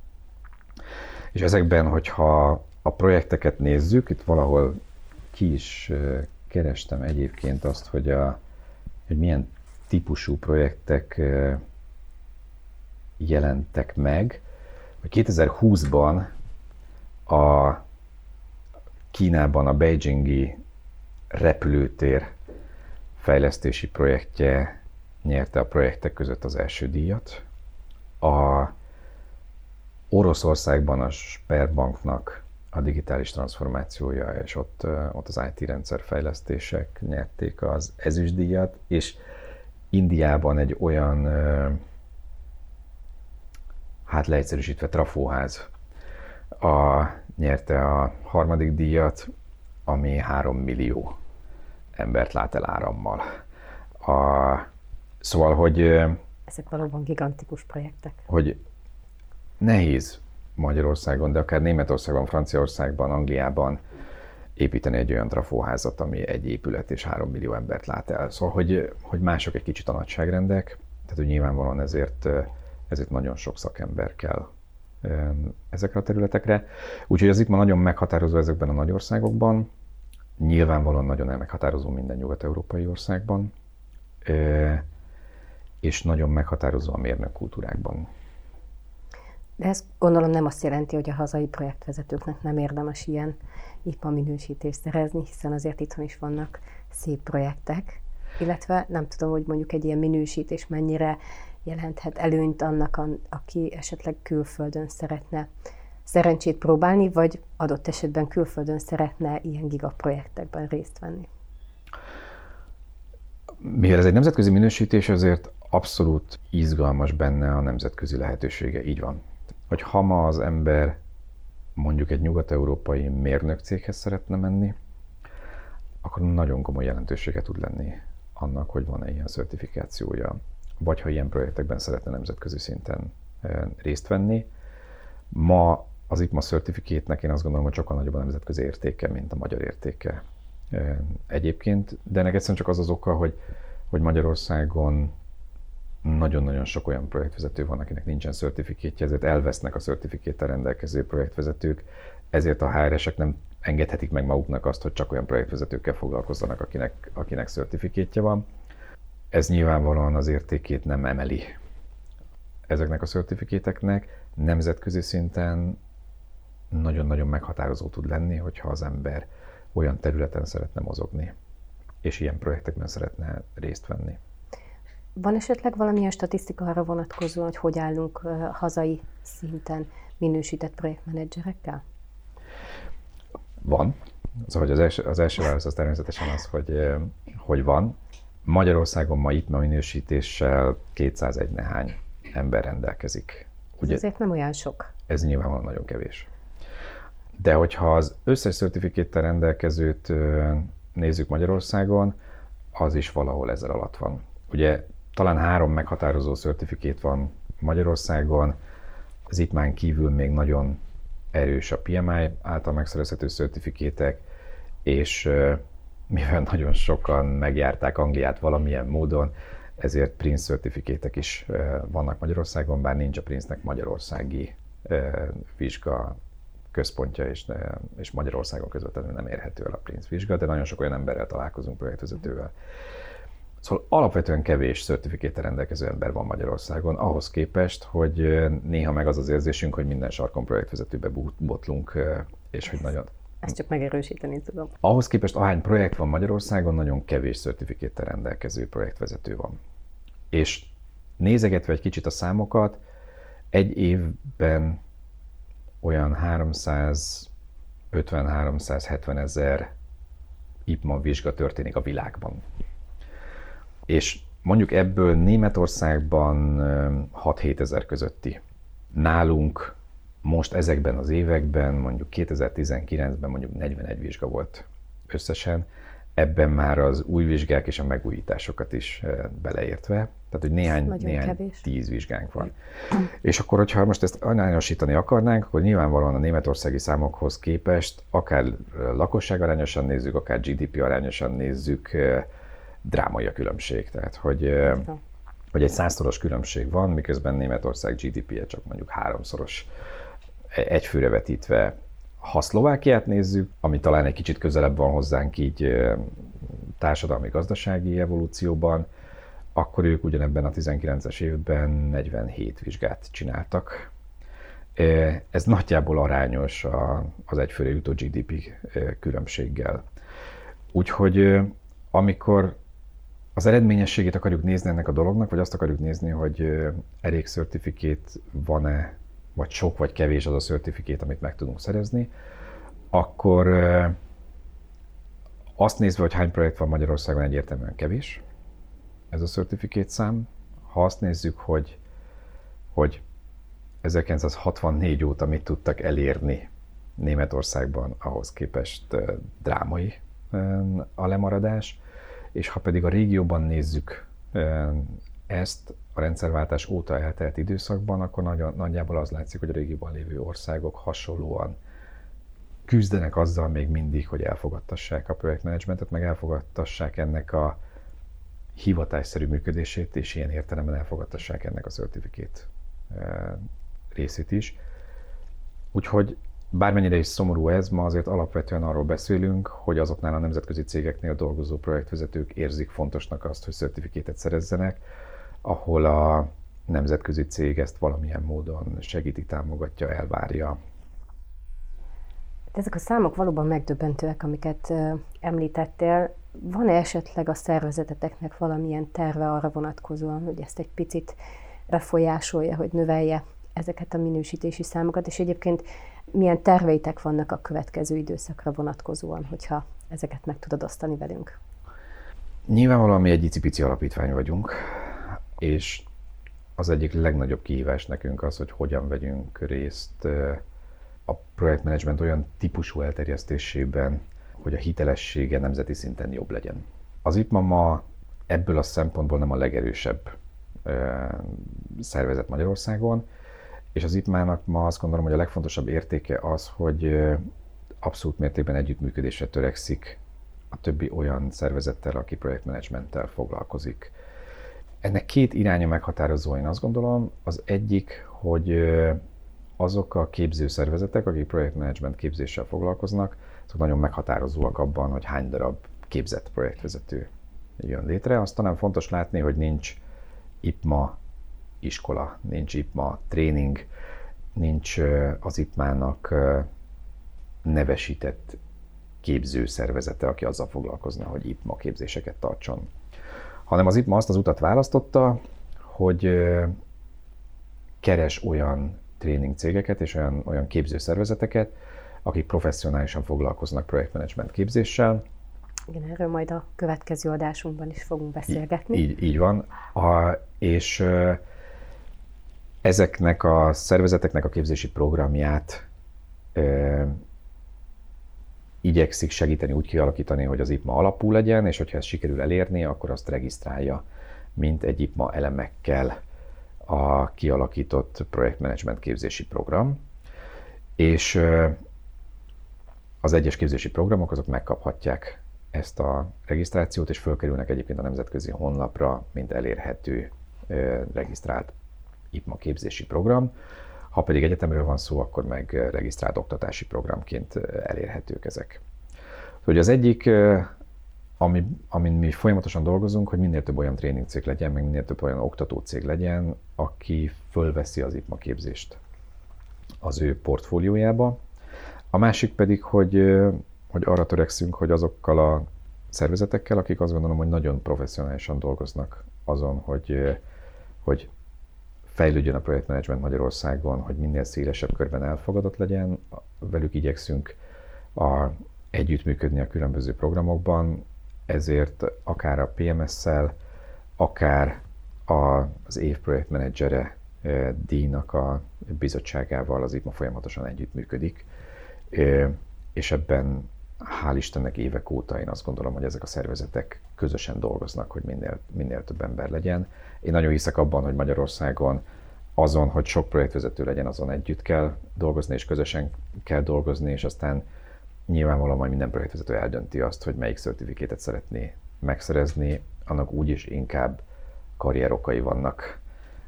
És ezekben, hogyha a projekteket nézzük, itt valahol ki is kerestem egyébként azt, hogy, a, hogy milyen típusú projektek jelentek meg, hogy 2020-ban a Kínában a Beijingi repülőtér fejlesztési projektje nyerte a projektek között az első díjat. A Oroszországban a Sperbanknak a digitális transformációja, és ott, ott az IT rendszer fejlesztések nyerték az ezüstdíjat, és Indiában egy olyan, hát leegyszerűsítve trafóház a, nyerte a harmadik díjat, ami 3 millió embert lát el árammal. A, szóval, hogy... Ezek valóban gigantikus projektek. Hogy nehéz Magyarországon, de akár Németországban, Franciaországban, Angliában építeni egy olyan trafóházat, ami egy épület és három millió embert lát el. Szóval, hogy, hogy mások egy kicsit a nagyságrendek, tehát hogy nyilvánvalóan ezért, ezért nagyon sok szakember kell ezekre a területekre. Úgyhogy az itt ma nagyon meghatározó ezekben a nagy országokban, nyilvánvalóan nagyon elmeghatározó minden nyugat-európai országban, és nagyon meghatározó a mérnök kultúrákban. De ez gondolom nem azt jelenti, hogy a hazai projektvezetőknek nem érdemes ilyen IPA minősítést szerezni, hiszen azért itthon is vannak szép projektek, illetve nem tudom, hogy mondjuk egy ilyen minősítés mennyire jelenthet előnyt annak, aki esetleg külföldön szeretne szerencsét próbálni, vagy adott esetben külföldön szeretne ilyen gigaprojektekben részt venni? Mivel ez egy nemzetközi minősítés, azért abszolút izgalmas benne a nemzetközi lehetősége, így van. Hogy ha ma az ember mondjuk egy nyugat-európai mérnök céghez szeretne menni, akkor nagyon komoly jelentősége tud lenni annak, hogy van-e ilyen certifikációja, vagy ha ilyen projektekben szeretne nemzetközi szinten eh, részt venni. Ma az IPMA certificate én azt gondolom, hogy sokkal nagyobb a nemzetközi értéke, mint a magyar értéke egyébként, de ennek egyszerűen csak az az oka, hogy, hogy Magyarországon nagyon-nagyon sok olyan projektvezető van, akinek nincsen certifikátja, ezért elvesznek a certifikéttel rendelkező projektvezetők, ezért a HR-esek nem engedhetik meg maguknak azt, hogy csak olyan projektvezetőkkel foglalkozzanak, akinek, akinek van. Ez nyilvánvalóan az értékét nem emeli ezeknek a certifikéteknek. Nemzetközi szinten nagyon-nagyon meghatározó tud lenni, hogyha az ember olyan területen szeretne mozogni, és ilyen projektekben szeretne részt venni. Van esetleg valamilyen statisztika arra vonatkozóan, hogy hogy állunk hazai szinten minősített projektmenedzserekkel? Van. Szóval az első, az első válasz az természetesen az, hogy, hogy van. Magyarországon ma itt minősítéssel 201 nehány ember rendelkezik. Ugye, ez azért nem olyan sok. Ez nyilvánvalóan nagyon kevés. De hogyha az összes certifikéttel rendelkezőt nézzük Magyarországon, az is valahol ezer alatt van. Ugye talán három meghatározó certifikét van Magyarországon, Az IPMÁN kívül még nagyon erős a PMI által megszerezhető szertifikétek, és mivel nagyon sokan megjárták Angliát valamilyen módon, ezért Prince certifikétek is vannak Magyarországon, bár nincs a Prince-nek magyarországi vizsga központja, és, és Magyarországon közvetlenül nem érhető el a Prince vizsga, de nagyon sok olyan emberrel találkozunk projektvezetővel. Szóval alapvetően kevés certifikéte rendelkező ember van Magyarországon, ahhoz képest, hogy néha meg az az érzésünk, hogy minden sarkon projektvezetőbe botlunk, és hogy nagyon... Ezt csak megerősíteni tudom. Ahhoz képest, ahány projekt van Magyarországon, nagyon kevés certifikéte rendelkező projektvezető van. És nézegetve egy kicsit a számokat, egy évben olyan 350-370 ezer IPMA vizsga történik a világban. És mondjuk ebből Németországban 6-7 ezer közötti. Nálunk most ezekben az években, mondjuk 2019-ben mondjuk 41 vizsga volt összesen, ebben már az új vizsgák és a megújításokat is beleértve, tehát hogy néhány, néhány tíz vizsgánk van. És akkor, hogyha most ezt arányosítani akarnánk, akkor nyilvánvalóan a németországi számokhoz képest, akár lakosság arányosan nézzük, akár GDP arányosan nézzük, drámai a különbség. Tehát, hogy, hogy egy százszoros különbség van, miközben Németország GDP-je csak mondjuk háromszoros egyfőre vetítve. Ha Szlovákiát nézzük, ami talán egy kicsit közelebb van hozzánk így társadalmi-gazdasági evolúcióban, akkor ők ugyanebben a 19-es évben 47 vizsgát csináltak. Ez nagyjából arányos az egyfőre jutó GDP különbséggel. Úgyhogy amikor az eredményességét akarjuk nézni ennek a dolognak, vagy azt akarjuk nézni, hogy elég certifikét van-e, vagy sok vagy kevés az a certifikét, amit meg tudunk szerezni, akkor azt nézve, hogy hány projekt van Magyarországon, egyértelműen kevés ez a certifikét szám. Ha azt nézzük, hogy, hogy 1964 óta mit tudtak elérni Németországban, ahhoz képest drámai a lemaradás, és ha pedig a régióban nézzük ezt a rendszerváltás óta eltelt időszakban, akkor nagy, nagyjából az látszik, hogy a régióban lévő országok hasonlóan küzdenek azzal még mindig, hogy elfogadtassák a projektmenedzsmentet, meg elfogadtassák ennek a hivatásszerű működését, és ilyen értelemben elfogadtassák ennek a certifikét részét is. Úgyhogy Bármennyire is szomorú ez, ma azért alapvetően arról beszélünk, hogy azoknál a nemzetközi cégeknél dolgozó projektvezetők érzik fontosnak azt, hogy szertifikétet szerezzenek, ahol a nemzetközi cég ezt valamilyen módon segíti, támogatja, elvárja. Ezek a számok valóban megdöbbentőek, amiket említettél. Van-e esetleg a szervezeteteknek valamilyen terve arra vonatkozóan, hogy ezt egy picit befolyásolja, hogy növelje ezeket a minősítési számokat, és egyébként milyen terveitek vannak a következő időszakra vonatkozóan, hogyha ezeket meg tudod osztani velünk? Nyilvánvalóan mi egy icipici alapítvány vagyunk, és az egyik legnagyobb kihívás nekünk az, hogy hogyan vegyünk részt a projektmenedzsment olyan típusú elterjesztésében, hogy a hitelessége nemzeti szinten jobb legyen. Az IPMA ma ebből a szempontból nem a legerősebb szervezet Magyarországon, és az IPMA-nak ma azt gondolom, hogy a legfontosabb értéke az, hogy abszolút mértékben együttműködésre törekszik a többi olyan szervezettel, aki projektmenedzsmenttel foglalkozik. Ennek két iránya meghatározó, én azt gondolom. Az egyik, hogy azok a képzőszervezetek, akik projektmenedzsment képzéssel foglalkoznak, azok nagyon meghatározóak abban, hogy hány darab képzett projektvezető jön létre. Azt talán fontos látni, hogy nincs IPMA iskola, nincs IPMA tréning, nincs az IPMA-nak nevesített képzőszervezete, aki azzal foglalkozna, hogy IPMA képzéseket tartson. Hanem az IPMA azt az utat választotta, hogy keres olyan tréning cégeket és olyan, olyan képzőszervezeteket, akik professzionálisan foglalkoznak projektmenedzsment képzéssel. Igen, erről majd a következő adásunkban is fogunk beszélgetni. Így, így van. A, és ezeknek a szervezeteknek a képzési programját igyekszik segíteni úgy kialakítani, hogy az IPMA alapú legyen, és hogyha ezt sikerül elérni, akkor azt regisztrálja, mint egy IPMA elemekkel a kialakított projektmenedzsment képzési program, és az egyes képzési programok azok megkaphatják ezt a regisztrációt, és fölkerülnek egyébként a nemzetközi honlapra, mint elérhető regisztrált IPMA képzési program. Ha pedig egyetemről van szó, akkor meg regisztrált oktatási programként elérhetők ezek. Hogy az egyik, ami, amin mi folyamatosan dolgozunk, hogy minél több olyan tréningcég legyen, meg minél több olyan oktatócég legyen, aki fölveszi az IPMA képzést az ő portfóliójába. A másik pedig, hogy, hogy arra törekszünk, hogy azokkal a szervezetekkel, akik azt gondolom, hogy nagyon professzionálisan dolgoznak azon, hogy, hogy fejlődjön a projektmenedzsment Magyarországon, hogy minél szélesebb körben elfogadott legyen. Velük igyekszünk a, együttműködni a különböző programokban, ezért akár a PMS-szel, akár a, az év projektmenedzsere díjnak a bizottságával az IPMA folyamatosan együttműködik, és ebben hál' Istennek évek óta én azt gondolom, hogy ezek a szervezetek közösen dolgoznak, hogy minél, minél több ember legyen. Én nagyon hiszek abban, hogy Magyarországon azon, hogy sok projektvezető legyen, azon együtt kell dolgozni, és közösen kell dolgozni, és aztán nyilvánvalóan majd minden projektvezető eldönti azt, hogy melyik certifikétet szeretné megszerezni, annak úgyis inkább karrierokai vannak,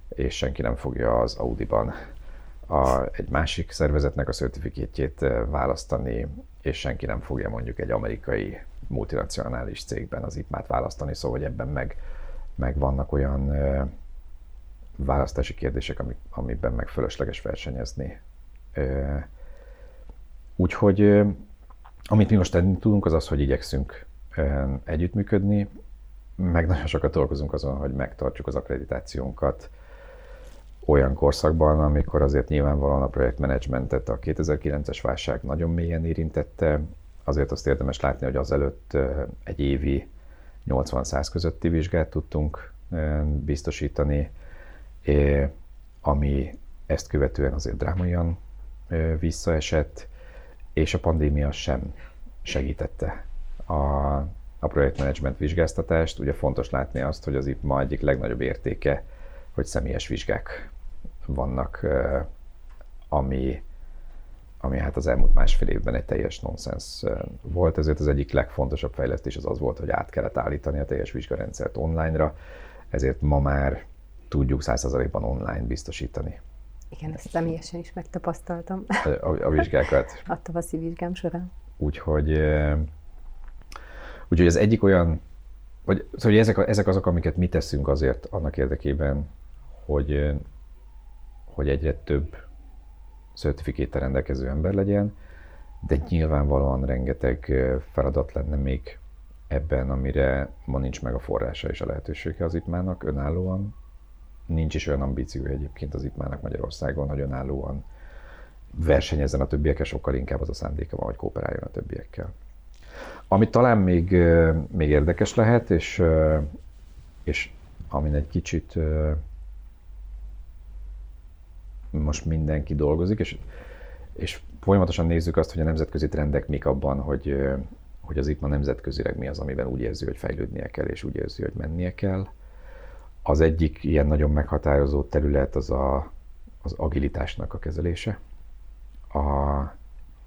és senki nem fogja az Audi-ban a, egy másik szervezetnek a certifikétjét eh, választani, és senki nem fogja mondjuk egy amerikai multinacionális cégben az IPMÁT választani, szóval hogy ebben meg, meg vannak olyan választási kérdések, amik, amiben meg fölösleges versenyezni. Úgyhogy amit mi most tenni tudunk, az az, hogy igyekszünk együttműködni, meg nagyon sokat dolgozunk azon, hogy megtartsuk az akkreditációnkat olyan korszakban, amikor azért nyilvánvalóan a projektmenedzsmentet a 2009-es válság nagyon mélyen érintette, azért azt érdemes látni, hogy azelőtt egy évi 80-100 közötti vizsgát tudtunk biztosítani, ami ezt követően azért drámaian visszaesett, és a pandémia sem segítette a, a projektmenedzsment vizsgáztatást. Ugye fontos látni azt, hogy az itt ma egyik legnagyobb értéke, hogy személyes vizsgák vannak, ami, ami hát az elmúlt másfél évben egy teljes nonsens volt, ezért az egyik legfontosabb fejlesztés az az volt, hogy át kellett állítani a teljes vizsgarendszert online-ra, ezért ma már tudjuk 100%-ban online biztosítani. Igen, ezt személyesen is megtapasztaltam. A, a vizsgákat. A tavaszi vizsgám során. Úgyhogy, úgyhogy ez egyik olyan, vagy, szóval ezek, ezek azok, amiket mi teszünk azért annak érdekében, hogy, hogy egyre több certifikéte rendelkező ember legyen, de nyilvánvalóan rengeteg feladat lenne még ebben, amire ma nincs meg a forrása és a lehetősége az IPMÁnak önállóan. Nincs is olyan ambíció egyébként az IPMÁnak Magyarországon, hogy önállóan versenyezzen a többiekkel, sokkal inkább az a szándéka van, hogy kooperáljon a többiekkel. Ami talán még, még érdekes lehet, és, és amin egy kicsit most mindenki dolgozik, és, és folyamatosan nézzük azt, hogy a nemzetközi trendek mik abban, hogy, hogy az itt ma nemzetközileg mi az, amiben úgy érzi, hogy fejlődnie kell, és úgy érzi, hogy mennie kell. Az egyik ilyen nagyon meghatározó terület az a, az agilitásnak a kezelése, a,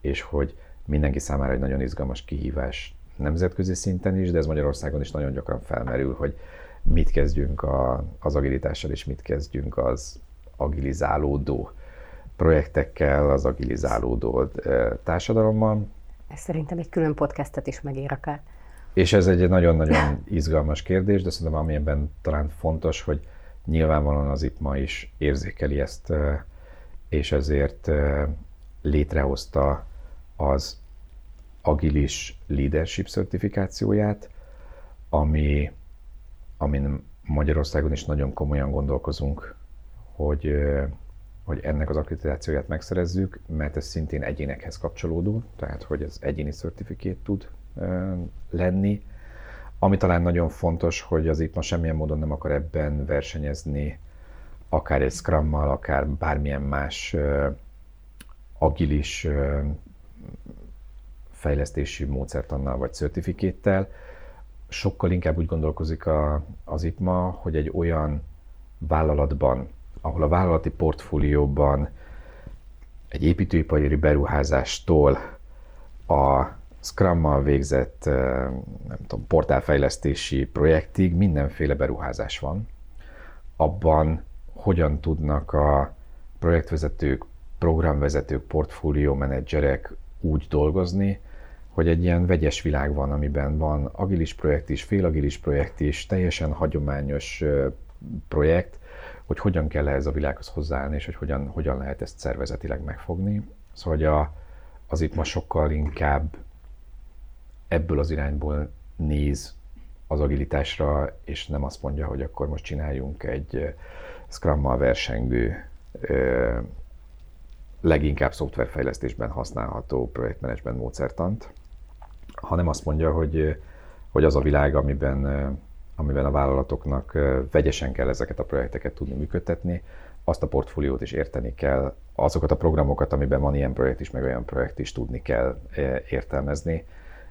és hogy mindenki számára egy nagyon izgalmas kihívás nemzetközi szinten is, de ez Magyarországon is nagyon gyakran felmerül, hogy mit kezdjünk a, az agilitással, és mit kezdjünk az agilizálódó projektekkel, az agilizálódó társadalommal. Ez szerintem egy külön podcastet is megér akár. És ez egy nagyon-nagyon izgalmas kérdés, de szerintem amilyenben talán fontos, hogy nyilvánvalóan az IPMA is érzékeli ezt, és ezért létrehozta az Agilis Leadership certifikációját, ami, amin Magyarországon is nagyon komolyan gondolkozunk hogy, hogy ennek az akkreditációját megszerezzük, mert ez szintén egyénekhez kapcsolódó, tehát hogy ez egyéni certifikét tud lenni. Ami talán nagyon fontos, hogy az itt ma semmilyen módon nem akar ebben versenyezni, akár egy Scrummal, akár bármilyen más agilis fejlesztési módszertannal vagy certifikéttel, sokkal inkább úgy gondolkozik a, az IPMA, hogy egy olyan vállalatban ahol a vállalati portfólióban egy építőipari beruházástól a Scrummal végzett nem tudom, portálfejlesztési projektig mindenféle beruházás van. Abban hogyan tudnak a projektvezetők, programvezetők, portfólió menedzserek úgy dolgozni, hogy egy ilyen vegyes világ van, amiben van agilis projekt is, félagilis projekt is, teljesen hagyományos projekt, hogy hogyan kell ehhez a világhoz hozzáállni, és hogy hogyan, hogyan lehet ezt szervezetileg megfogni. Szóval hogy a, az itt ma sokkal inkább ebből az irányból néz az agilitásra, és nem azt mondja, hogy akkor most csináljunk egy Scrummal versengő, leginkább szoftverfejlesztésben használható projektmenedzsment módszertant, hanem azt mondja, hogy, hogy az a világ, amiben, amiben a vállalatoknak vegyesen kell ezeket a projekteket tudni működtetni, azt a portfóliót is érteni kell, azokat a programokat, amiben van ilyen projekt is, meg olyan projekt is tudni kell értelmezni,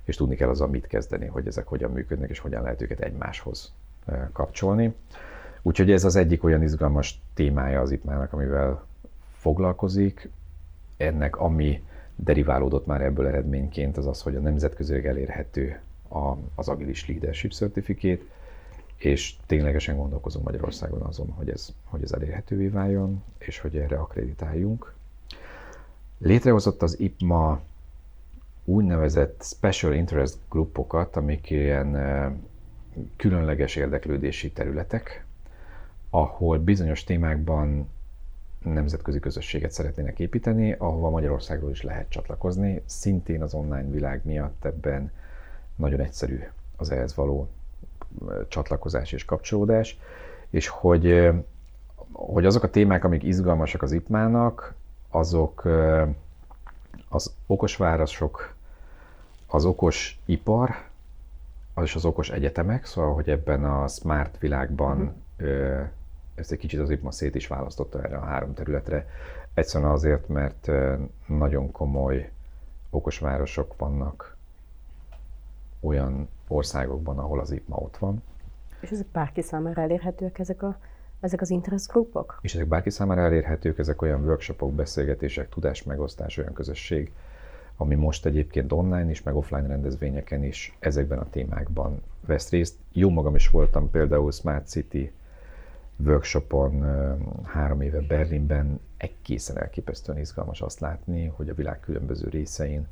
és tudni kell azzal mit kezdeni, hogy ezek hogyan működnek, és hogyan lehet őket egymáshoz kapcsolni. Úgyhogy ez az egyik olyan izgalmas témája az IPMA-nak, amivel foglalkozik. Ennek, ami deriválódott már ebből eredményként, az az, hogy a nemzetközileg elérhető az Agilis Leadership Certificate, és ténylegesen gondolkozunk Magyarországon azon, hogy ez, hogy ez elérhetővé váljon, és hogy erre akreditáljunk. Létrehozott az IPMA úgynevezett special interest grupokat, amik ilyen különleges érdeklődési területek, ahol bizonyos témákban nemzetközi közösséget szeretnének építeni, ahova Magyarországról is lehet csatlakozni. Szintén az online világ miatt ebben nagyon egyszerű az ehhez való csatlakozás és kapcsolódás, és hogy, hogy azok a témák, amik izgalmasak az IPMA-nak, azok az okos városok, az okos ipar, az is az okos egyetemek, szóval, hogy ebben a smart világban uh-huh. ezt egy kicsit az IPMA szét is választotta erre a három területre. Egyszerűen azért, mert nagyon komoly okos városok vannak olyan országokban, ahol az IPMA ott van. És ezek bárki számára elérhetőek ezek a ezek az interest groupok? És ezek bárki számára elérhetők, ezek olyan workshopok, beszélgetések, tudásmegosztás, olyan közösség, ami most egyébként online is, meg offline rendezvényeken is ezekben a témákban vesz részt. Jó magam is voltam például Smart City workshopon három éve Berlinben, egészen elképesztően izgalmas azt látni, hogy a világ különböző részein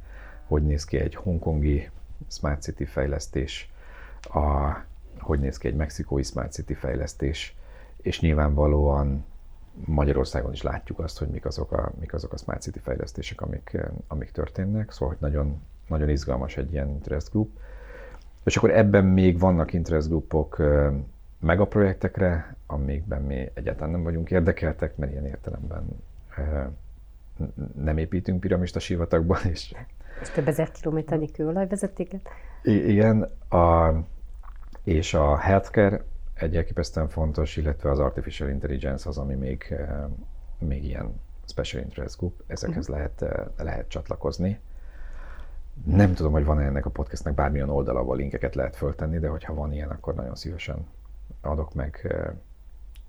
hogy néz ki egy hongkongi Smart City fejlesztés, a, hogy néz ki egy mexikói Smart City fejlesztés, és nyilvánvalóan Magyarországon is látjuk azt, hogy mik azok a, mik azok a Smart City fejlesztések, amik, amik történnek, szóval hogy nagyon, nagyon izgalmas egy ilyen interest group. És akkor ebben még vannak interest groupok megaprojektekre, amikben mi egyáltalán nem vagyunk érdekeltek, mert ilyen értelemben nem építünk piramista sivatagban. És, és több ezer kilométernyi kőolajvezetéket? Igen, a, és a healthcare egy elképesztően fontos, illetve az artificial intelligence az, ami még, eh, még ilyen special interest group, ezekhez uh-huh. lehet, eh, lehet csatlakozni. Nem tudom, hogy van-e ennek a podcastnek bármilyen oldala, ahol linkeket lehet föltenni, de hogyha van ilyen, akkor nagyon szívesen adok meg. Eh,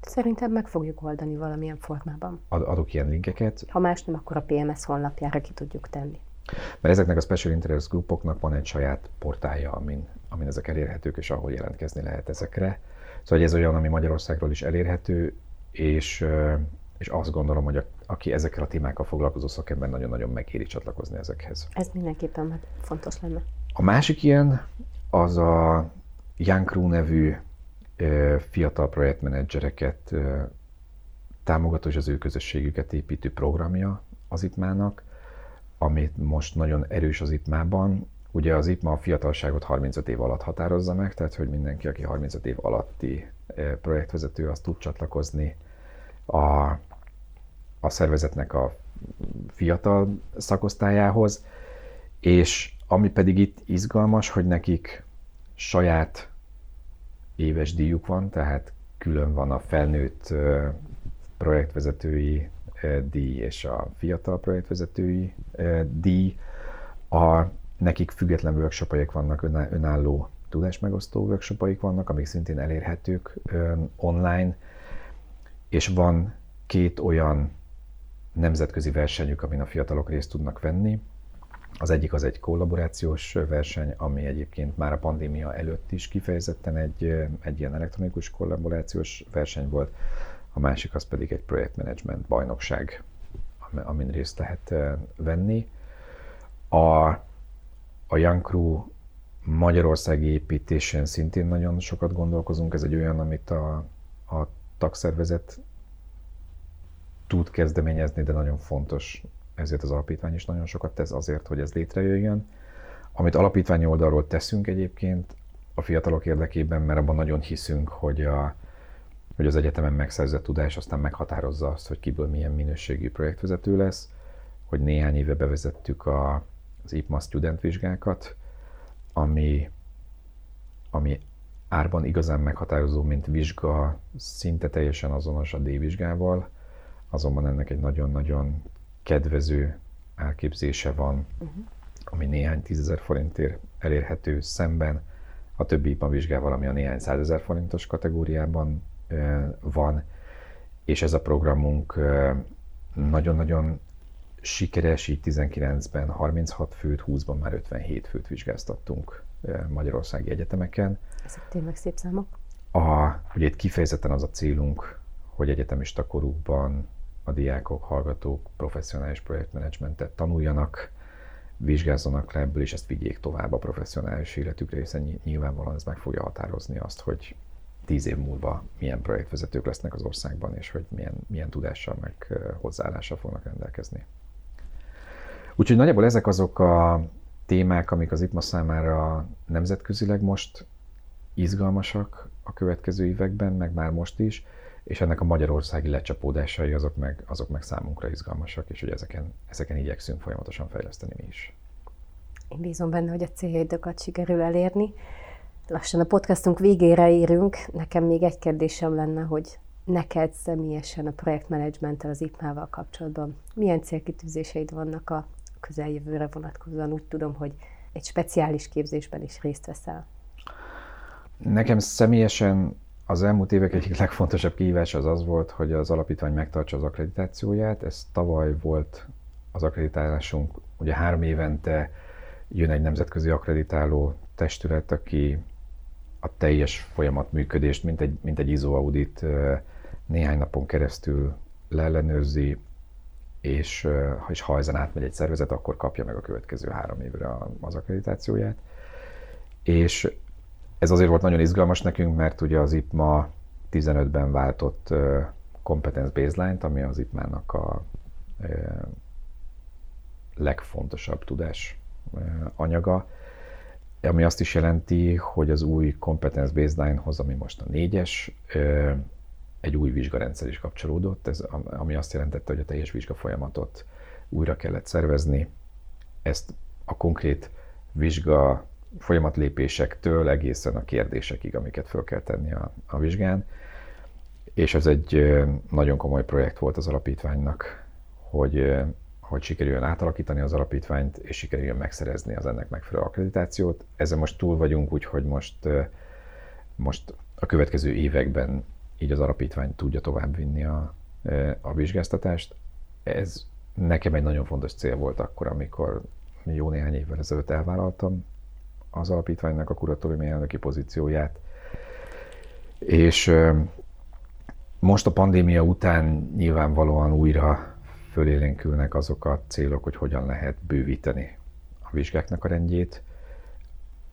Szerintem meg fogjuk oldani valamilyen formában. Ad, adok ilyen linkeket. Ha más nem, akkor a PMS honlapjára ki tudjuk tenni. Mert ezeknek a special interest groupoknak van egy saját portálja, amin, amin ezek elérhetők, és ahol jelentkezni lehet ezekre. Szóval ez olyan, ami Magyarországról is elérhető, és, és azt gondolom, hogy a, aki ezekkel a témákkal foglalkozó szakember nagyon-nagyon megéri csatlakozni ezekhez. Ez mindenképpen fontos lenne. A másik ilyen az a Young Crew nevű fiatal projektmenedzsereket támogató és az ő közösségüket építő programja az IPMA-nak, amit most nagyon erős az IPMA-ban, Ugye az IPMA a fiatalságot 35 év alatt határozza meg, tehát hogy mindenki, aki 35 év alatti eh, projektvezető, az tud csatlakozni a, a szervezetnek a fiatal szakosztályához, és ami pedig itt izgalmas, hogy nekik saját éves díjuk van, tehát külön van a felnőtt eh, projektvezetői díj és a fiatal projektvezetői díj. A Nekik független workshopaik vannak, önálló tudásmegosztó workshopaik vannak, amik szintén elérhetők online, és van két olyan nemzetközi versenyük, amin a fiatalok részt tudnak venni. Az egyik az egy kollaborációs verseny, ami egyébként már a pandémia előtt is kifejezetten egy, egy ilyen elektronikus kollaborációs verseny volt, a másik az pedig egy projektmenedzsment bajnokság, amin részt lehet venni. A, a Young Crew Magyarországi építésén szintén nagyon sokat gondolkozunk. Ez egy olyan, amit a, a tagszervezet tud kezdeményezni, de nagyon fontos, ezért az alapítvány is nagyon sokat tesz azért, hogy ez létrejöjjön. Amit alapítványi oldalról teszünk egyébként a fiatalok érdekében, mert abban nagyon hiszünk, hogy, a, hogy az egyetemen megszerzett tudás aztán meghatározza azt, hogy kiből milyen minőségű projektvezető lesz, hogy néhány éve bevezettük a, az IPMA student vizsgákat, ami, ami árban igazán meghatározó, mint vizsga, szinte teljesen azonos a D-vizsgával, azonban ennek egy nagyon-nagyon kedvező elképzése van, uh-huh. ami néhány tízezer forintért elérhető szemben a többi IPA vizsgával, ami a néhány százezer forintos kategóriában van, és ez a programunk nagyon-nagyon sikeres, így 19-ben 36 főt, 20-ban már 57 főt vizsgáztattunk magyarországi egyetemeken. Ezek tényleg szép számok. A, ugye itt kifejezetten az a célunk, hogy egyetemista korukban a diákok, hallgatók professzionális projektmenedzsmentet tanuljanak, vizsgázzanak le ebből, és ezt vigyék tovább a professzionális életükre, hiszen nyilvánvalóan ez meg fogja határozni azt, hogy tíz év múlva milyen projektvezetők lesznek az országban, és hogy milyen, milyen tudással, meg hozzáállással fognak rendelkezni. Úgyhogy nagyjából ezek azok a témák, amik az IPMA számára nemzetközileg most izgalmasak a következő években, meg már most is, és ennek a magyarországi lecsapódásai azok meg, azok meg számunkra izgalmasak, és hogy ezeken, ezeken igyekszünk folyamatosan fejleszteni mi is. Én bízom benne, hogy a céljaidokat sikerül elérni. Lassan a podcastunk végére érünk. Nekem még egy kérdésem lenne, hogy neked személyesen a projektmenedzsmenttel, az IPMA-val kapcsolatban milyen célkitűzéseid vannak a közeljövőre vonatkozóan? Úgy tudom, hogy egy speciális képzésben is részt veszel. Nekem személyesen az elmúlt évek egyik legfontosabb kihívás az az volt, hogy az alapítvány megtartsa az akkreditációját. Ez tavaly volt az akkreditálásunk. Ugye három évente jön egy nemzetközi akkreditáló testület, aki a teljes folyamat működést, mint egy, mint egy ISO audit néhány napon keresztül leellenőrzi, és, és ha ezen átmegy egy szervezet, akkor kapja meg a következő három évre az akkreditációját. És ez azért volt nagyon izgalmas nekünk, mert ugye az IPMA 15-ben váltott Competence Baseline-t, ami az IPMA-nak a legfontosabb tudás anyaga, ami azt is jelenti, hogy az új Competence Baseline-hoz, ami most a négyes, egy új vizsgarendszer is kapcsolódott, ez, ami azt jelentette, hogy a teljes vizsga folyamatot újra kellett szervezni. Ezt a konkrét vizsga folyamatlépésektől egészen a kérdésekig, amiket föl kell tenni a, a vizsgán. És ez egy nagyon komoly projekt volt az alapítványnak, hogy, hogy sikerüljön átalakítani az alapítványt, és sikerüljön megszerezni az ennek megfelelő akkreditációt. Ezzel most túl vagyunk, úgyhogy most, most a következő években így az alapítvány tudja továbbvinni a, a vizsgáztatást. Ez nekem egy nagyon fontos cél volt akkor, amikor jó néhány évvel ezelőtt elvállaltam az alapítványnak a kuratóriumi elnöki pozícióját. És most a pandémia után nyilvánvalóan újra fölélénkülnek azok a célok, hogy hogyan lehet bővíteni a vizsgáknak a rendjét.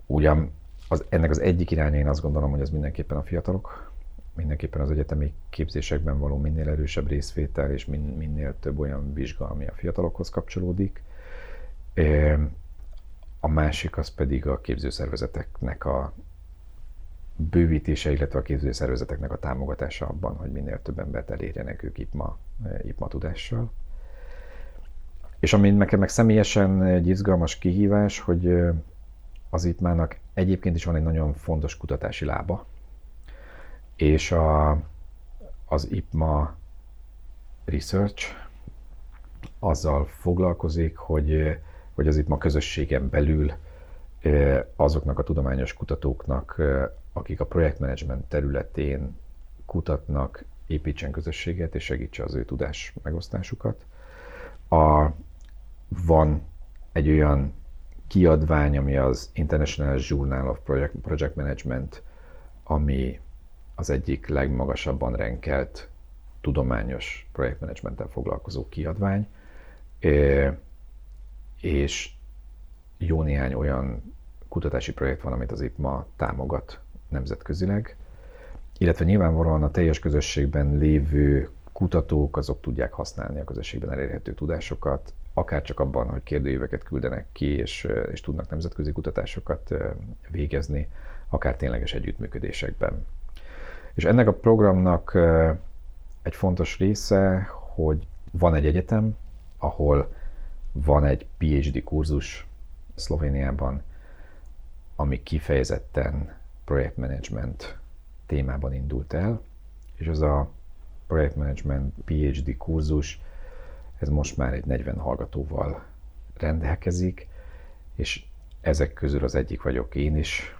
Ugyan az, ennek az egyik iránya én azt gondolom, hogy az mindenképpen a fiatalok, mindenképpen az egyetemi képzésekben való minél erősebb részvétel és min, minél több olyan vizsga, ami a fiatalokhoz kapcsolódik. A másik az pedig a képzőszervezeteknek a bővítése, illetve a képzőszervezeteknek a támogatása abban, hogy minél több embert elérjenek ők IPMA, IPMA tudással. És ami nekem meg személyesen egy izgalmas kihívás, hogy az IPMA-nak egyébként is van egy nagyon fontos kutatási lába, és a, az IPMA Research azzal foglalkozik, hogy hogy az itt ma közösségen belül azoknak a tudományos kutatóknak, akik a projektmenedzsment területén kutatnak, építsen közösséget és segítse az ő tudás megosztásukat. A, van egy olyan kiadvány, ami az International Journal of Project, Project Management, ami az egyik legmagasabban renkelt tudományos projektmenedzsmenttel foglalkozó kiadvány, és jó néhány olyan kutatási projekt van, amit az IPMA támogat nemzetközileg, illetve nyilvánvalóan a teljes közösségben lévő kutatók azok tudják használni a közösségben elérhető tudásokat, akár csak abban, hogy kérdőíveket küldenek ki, és, és tudnak nemzetközi kutatásokat végezni, akár tényleges együttműködésekben. És ennek a programnak egy fontos része, hogy van egy egyetem, ahol van egy PhD kurzus Szlovéniában, ami kifejezetten projektmenedzsment témában indult el, és az a projektmenedzsment PhD kurzus, ez most már egy 40 hallgatóval rendelkezik, és ezek közül az egyik vagyok én is,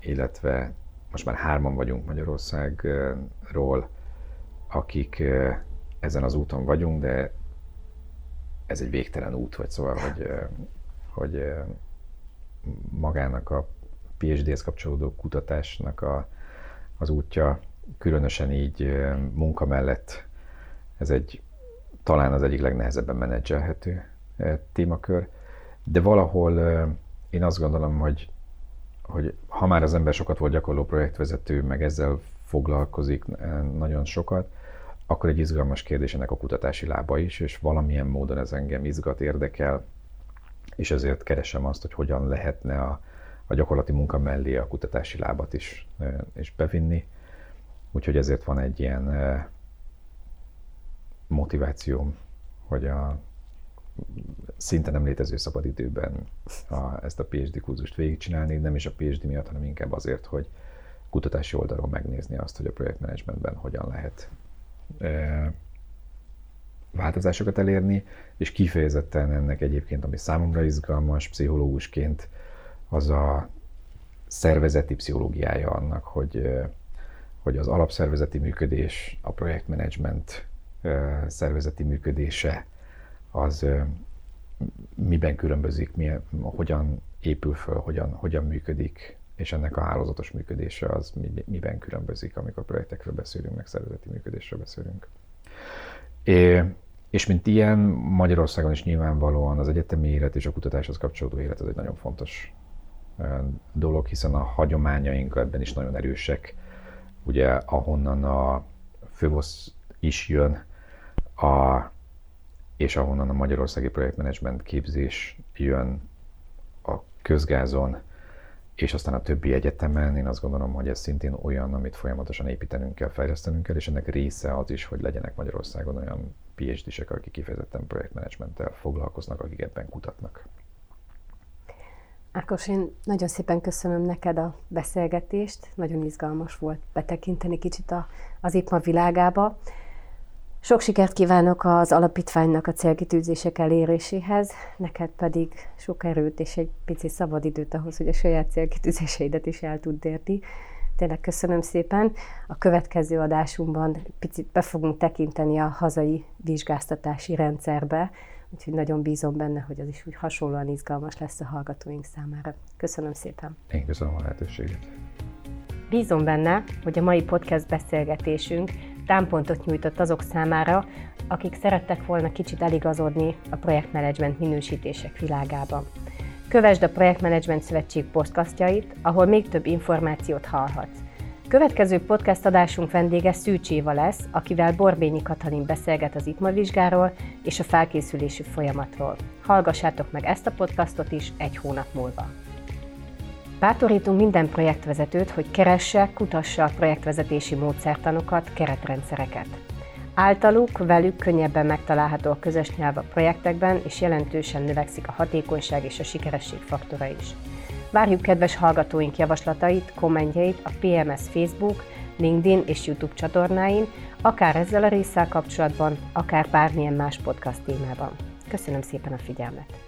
illetve most már hárman vagyunk Magyarországról, akik ezen az úton vagyunk, de ez egy végtelen út, vagy szóval, hogy, hogy magának a PhD-hez kapcsolódó kutatásnak a, az útja, különösen így munka mellett, ez egy talán az egyik legnehezebben menedzselhető témakör, de valahol én azt gondolom, hogy, hogy ha már az ember sokat volt gyakorló projektvezető, meg ezzel foglalkozik nagyon sokat, akkor egy izgalmas kérdés ennek a kutatási lába is, és valamilyen módon ez engem izgat, érdekel, és ezért keresem azt, hogy hogyan lehetne a, a gyakorlati munka mellé a kutatási lábat is, is bevinni. Úgyhogy ezért van egy ilyen motivációm, hogy a szinte nem létező szabadidőben a, ezt a PhD kurzust végigcsinálni, nem is a PhD miatt, hanem inkább azért, hogy kutatási oldalról megnézni azt, hogy a projektmenedzsmentben hogyan lehet változásokat elérni, és kifejezetten ennek egyébként, ami számomra izgalmas pszichológusként, az a szervezeti pszichológiája annak, hogy, hogy az alapszervezeti működés, a projektmenedzsment szervezeti működése az miben különbözik, milyen, hogyan épül föl, hogyan, hogyan működik, és ennek a hálózatos működése az miben különbözik, amikor projektekről beszélünk, meg szervezeti működésről beszélünk. É, és mint ilyen, Magyarországon is nyilvánvalóan az egyetemi élet és a kutatáshoz kapcsolódó élet ez egy nagyon fontos dolog, hiszen a hagyományaink ebben is nagyon erősek. Ugye ahonnan a fővosz is jön, a, és ahonnan a magyarországi projektmenedzsment képzés jön a közgázon, és aztán a többi egyetemen, én azt gondolom, hogy ez szintén olyan, amit folyamatosan építenünk kell, fejlesztenünk kell, és ennek része az is, hogy legyenek Magyarországon olyan PhD-sek, akik kifejezetten projektmenedzsmenttel foglalkoznak, akik ebben kutatnak. Ákos, én nagyon szépen köszönöm neked a beszélgetést, nagyon izgalmas volt betekinteni kicsit a, az IPMA világába. Sok sikert kívánok az alapítványnak a célkitűzések eléréséhez, neked pedig sok erőt és egy pici szabadidőt ahhoz, hogy a saját célkitűzéseidet is el tud érni. Tényleg köszönöm szépen. A következő adásunkban picit be fogunk tekinteni a hazai vizsgáztatási rendszerbe, úgyhogy nagyon bízom benne, hogy az is úgy hasonlóan izgalmas lesz a hallgatóink számára. Köszönöm szépen. Én köszönöm a lehetőséget. Bízom benne, hogy a mai podcast beszélgetésünk támpontot nyújtott azok számára, akik szerettek volna kicsit eligazodni a projektmenedzsment minősítések világában. Kövesd a Projektmenedzsment Szövetség podcastjait, ahol még több információt hallhatsz. Következő podcast adásunk vendége Szűcs Éva lesz, akivel Borbényi Katalin beszélget az ITMA vizsgáról és a felkészülési folyamatról. Hallgassátok meg ezt a podcastot is egy hónap múlva. Bátorítunk minden projektvezetőt, hogy keresse, kutassa a projektvezetési módszertanokat, keretrendszereket. Általuk, velük könnyebben megtalálható a közös nyelv a projektekben, és jelentősen növekszik a hatékonyság és a sikeresség faktora is. Várjuk kedves hallgatóink javaslatait, kommentjeit a PMS Facebook, LinkedIn és YouTube csatornáin, akár ezzel a résszel kapcsolatban, akár bármilyen más podcast témában. Köszönöm szépen a figyelmet!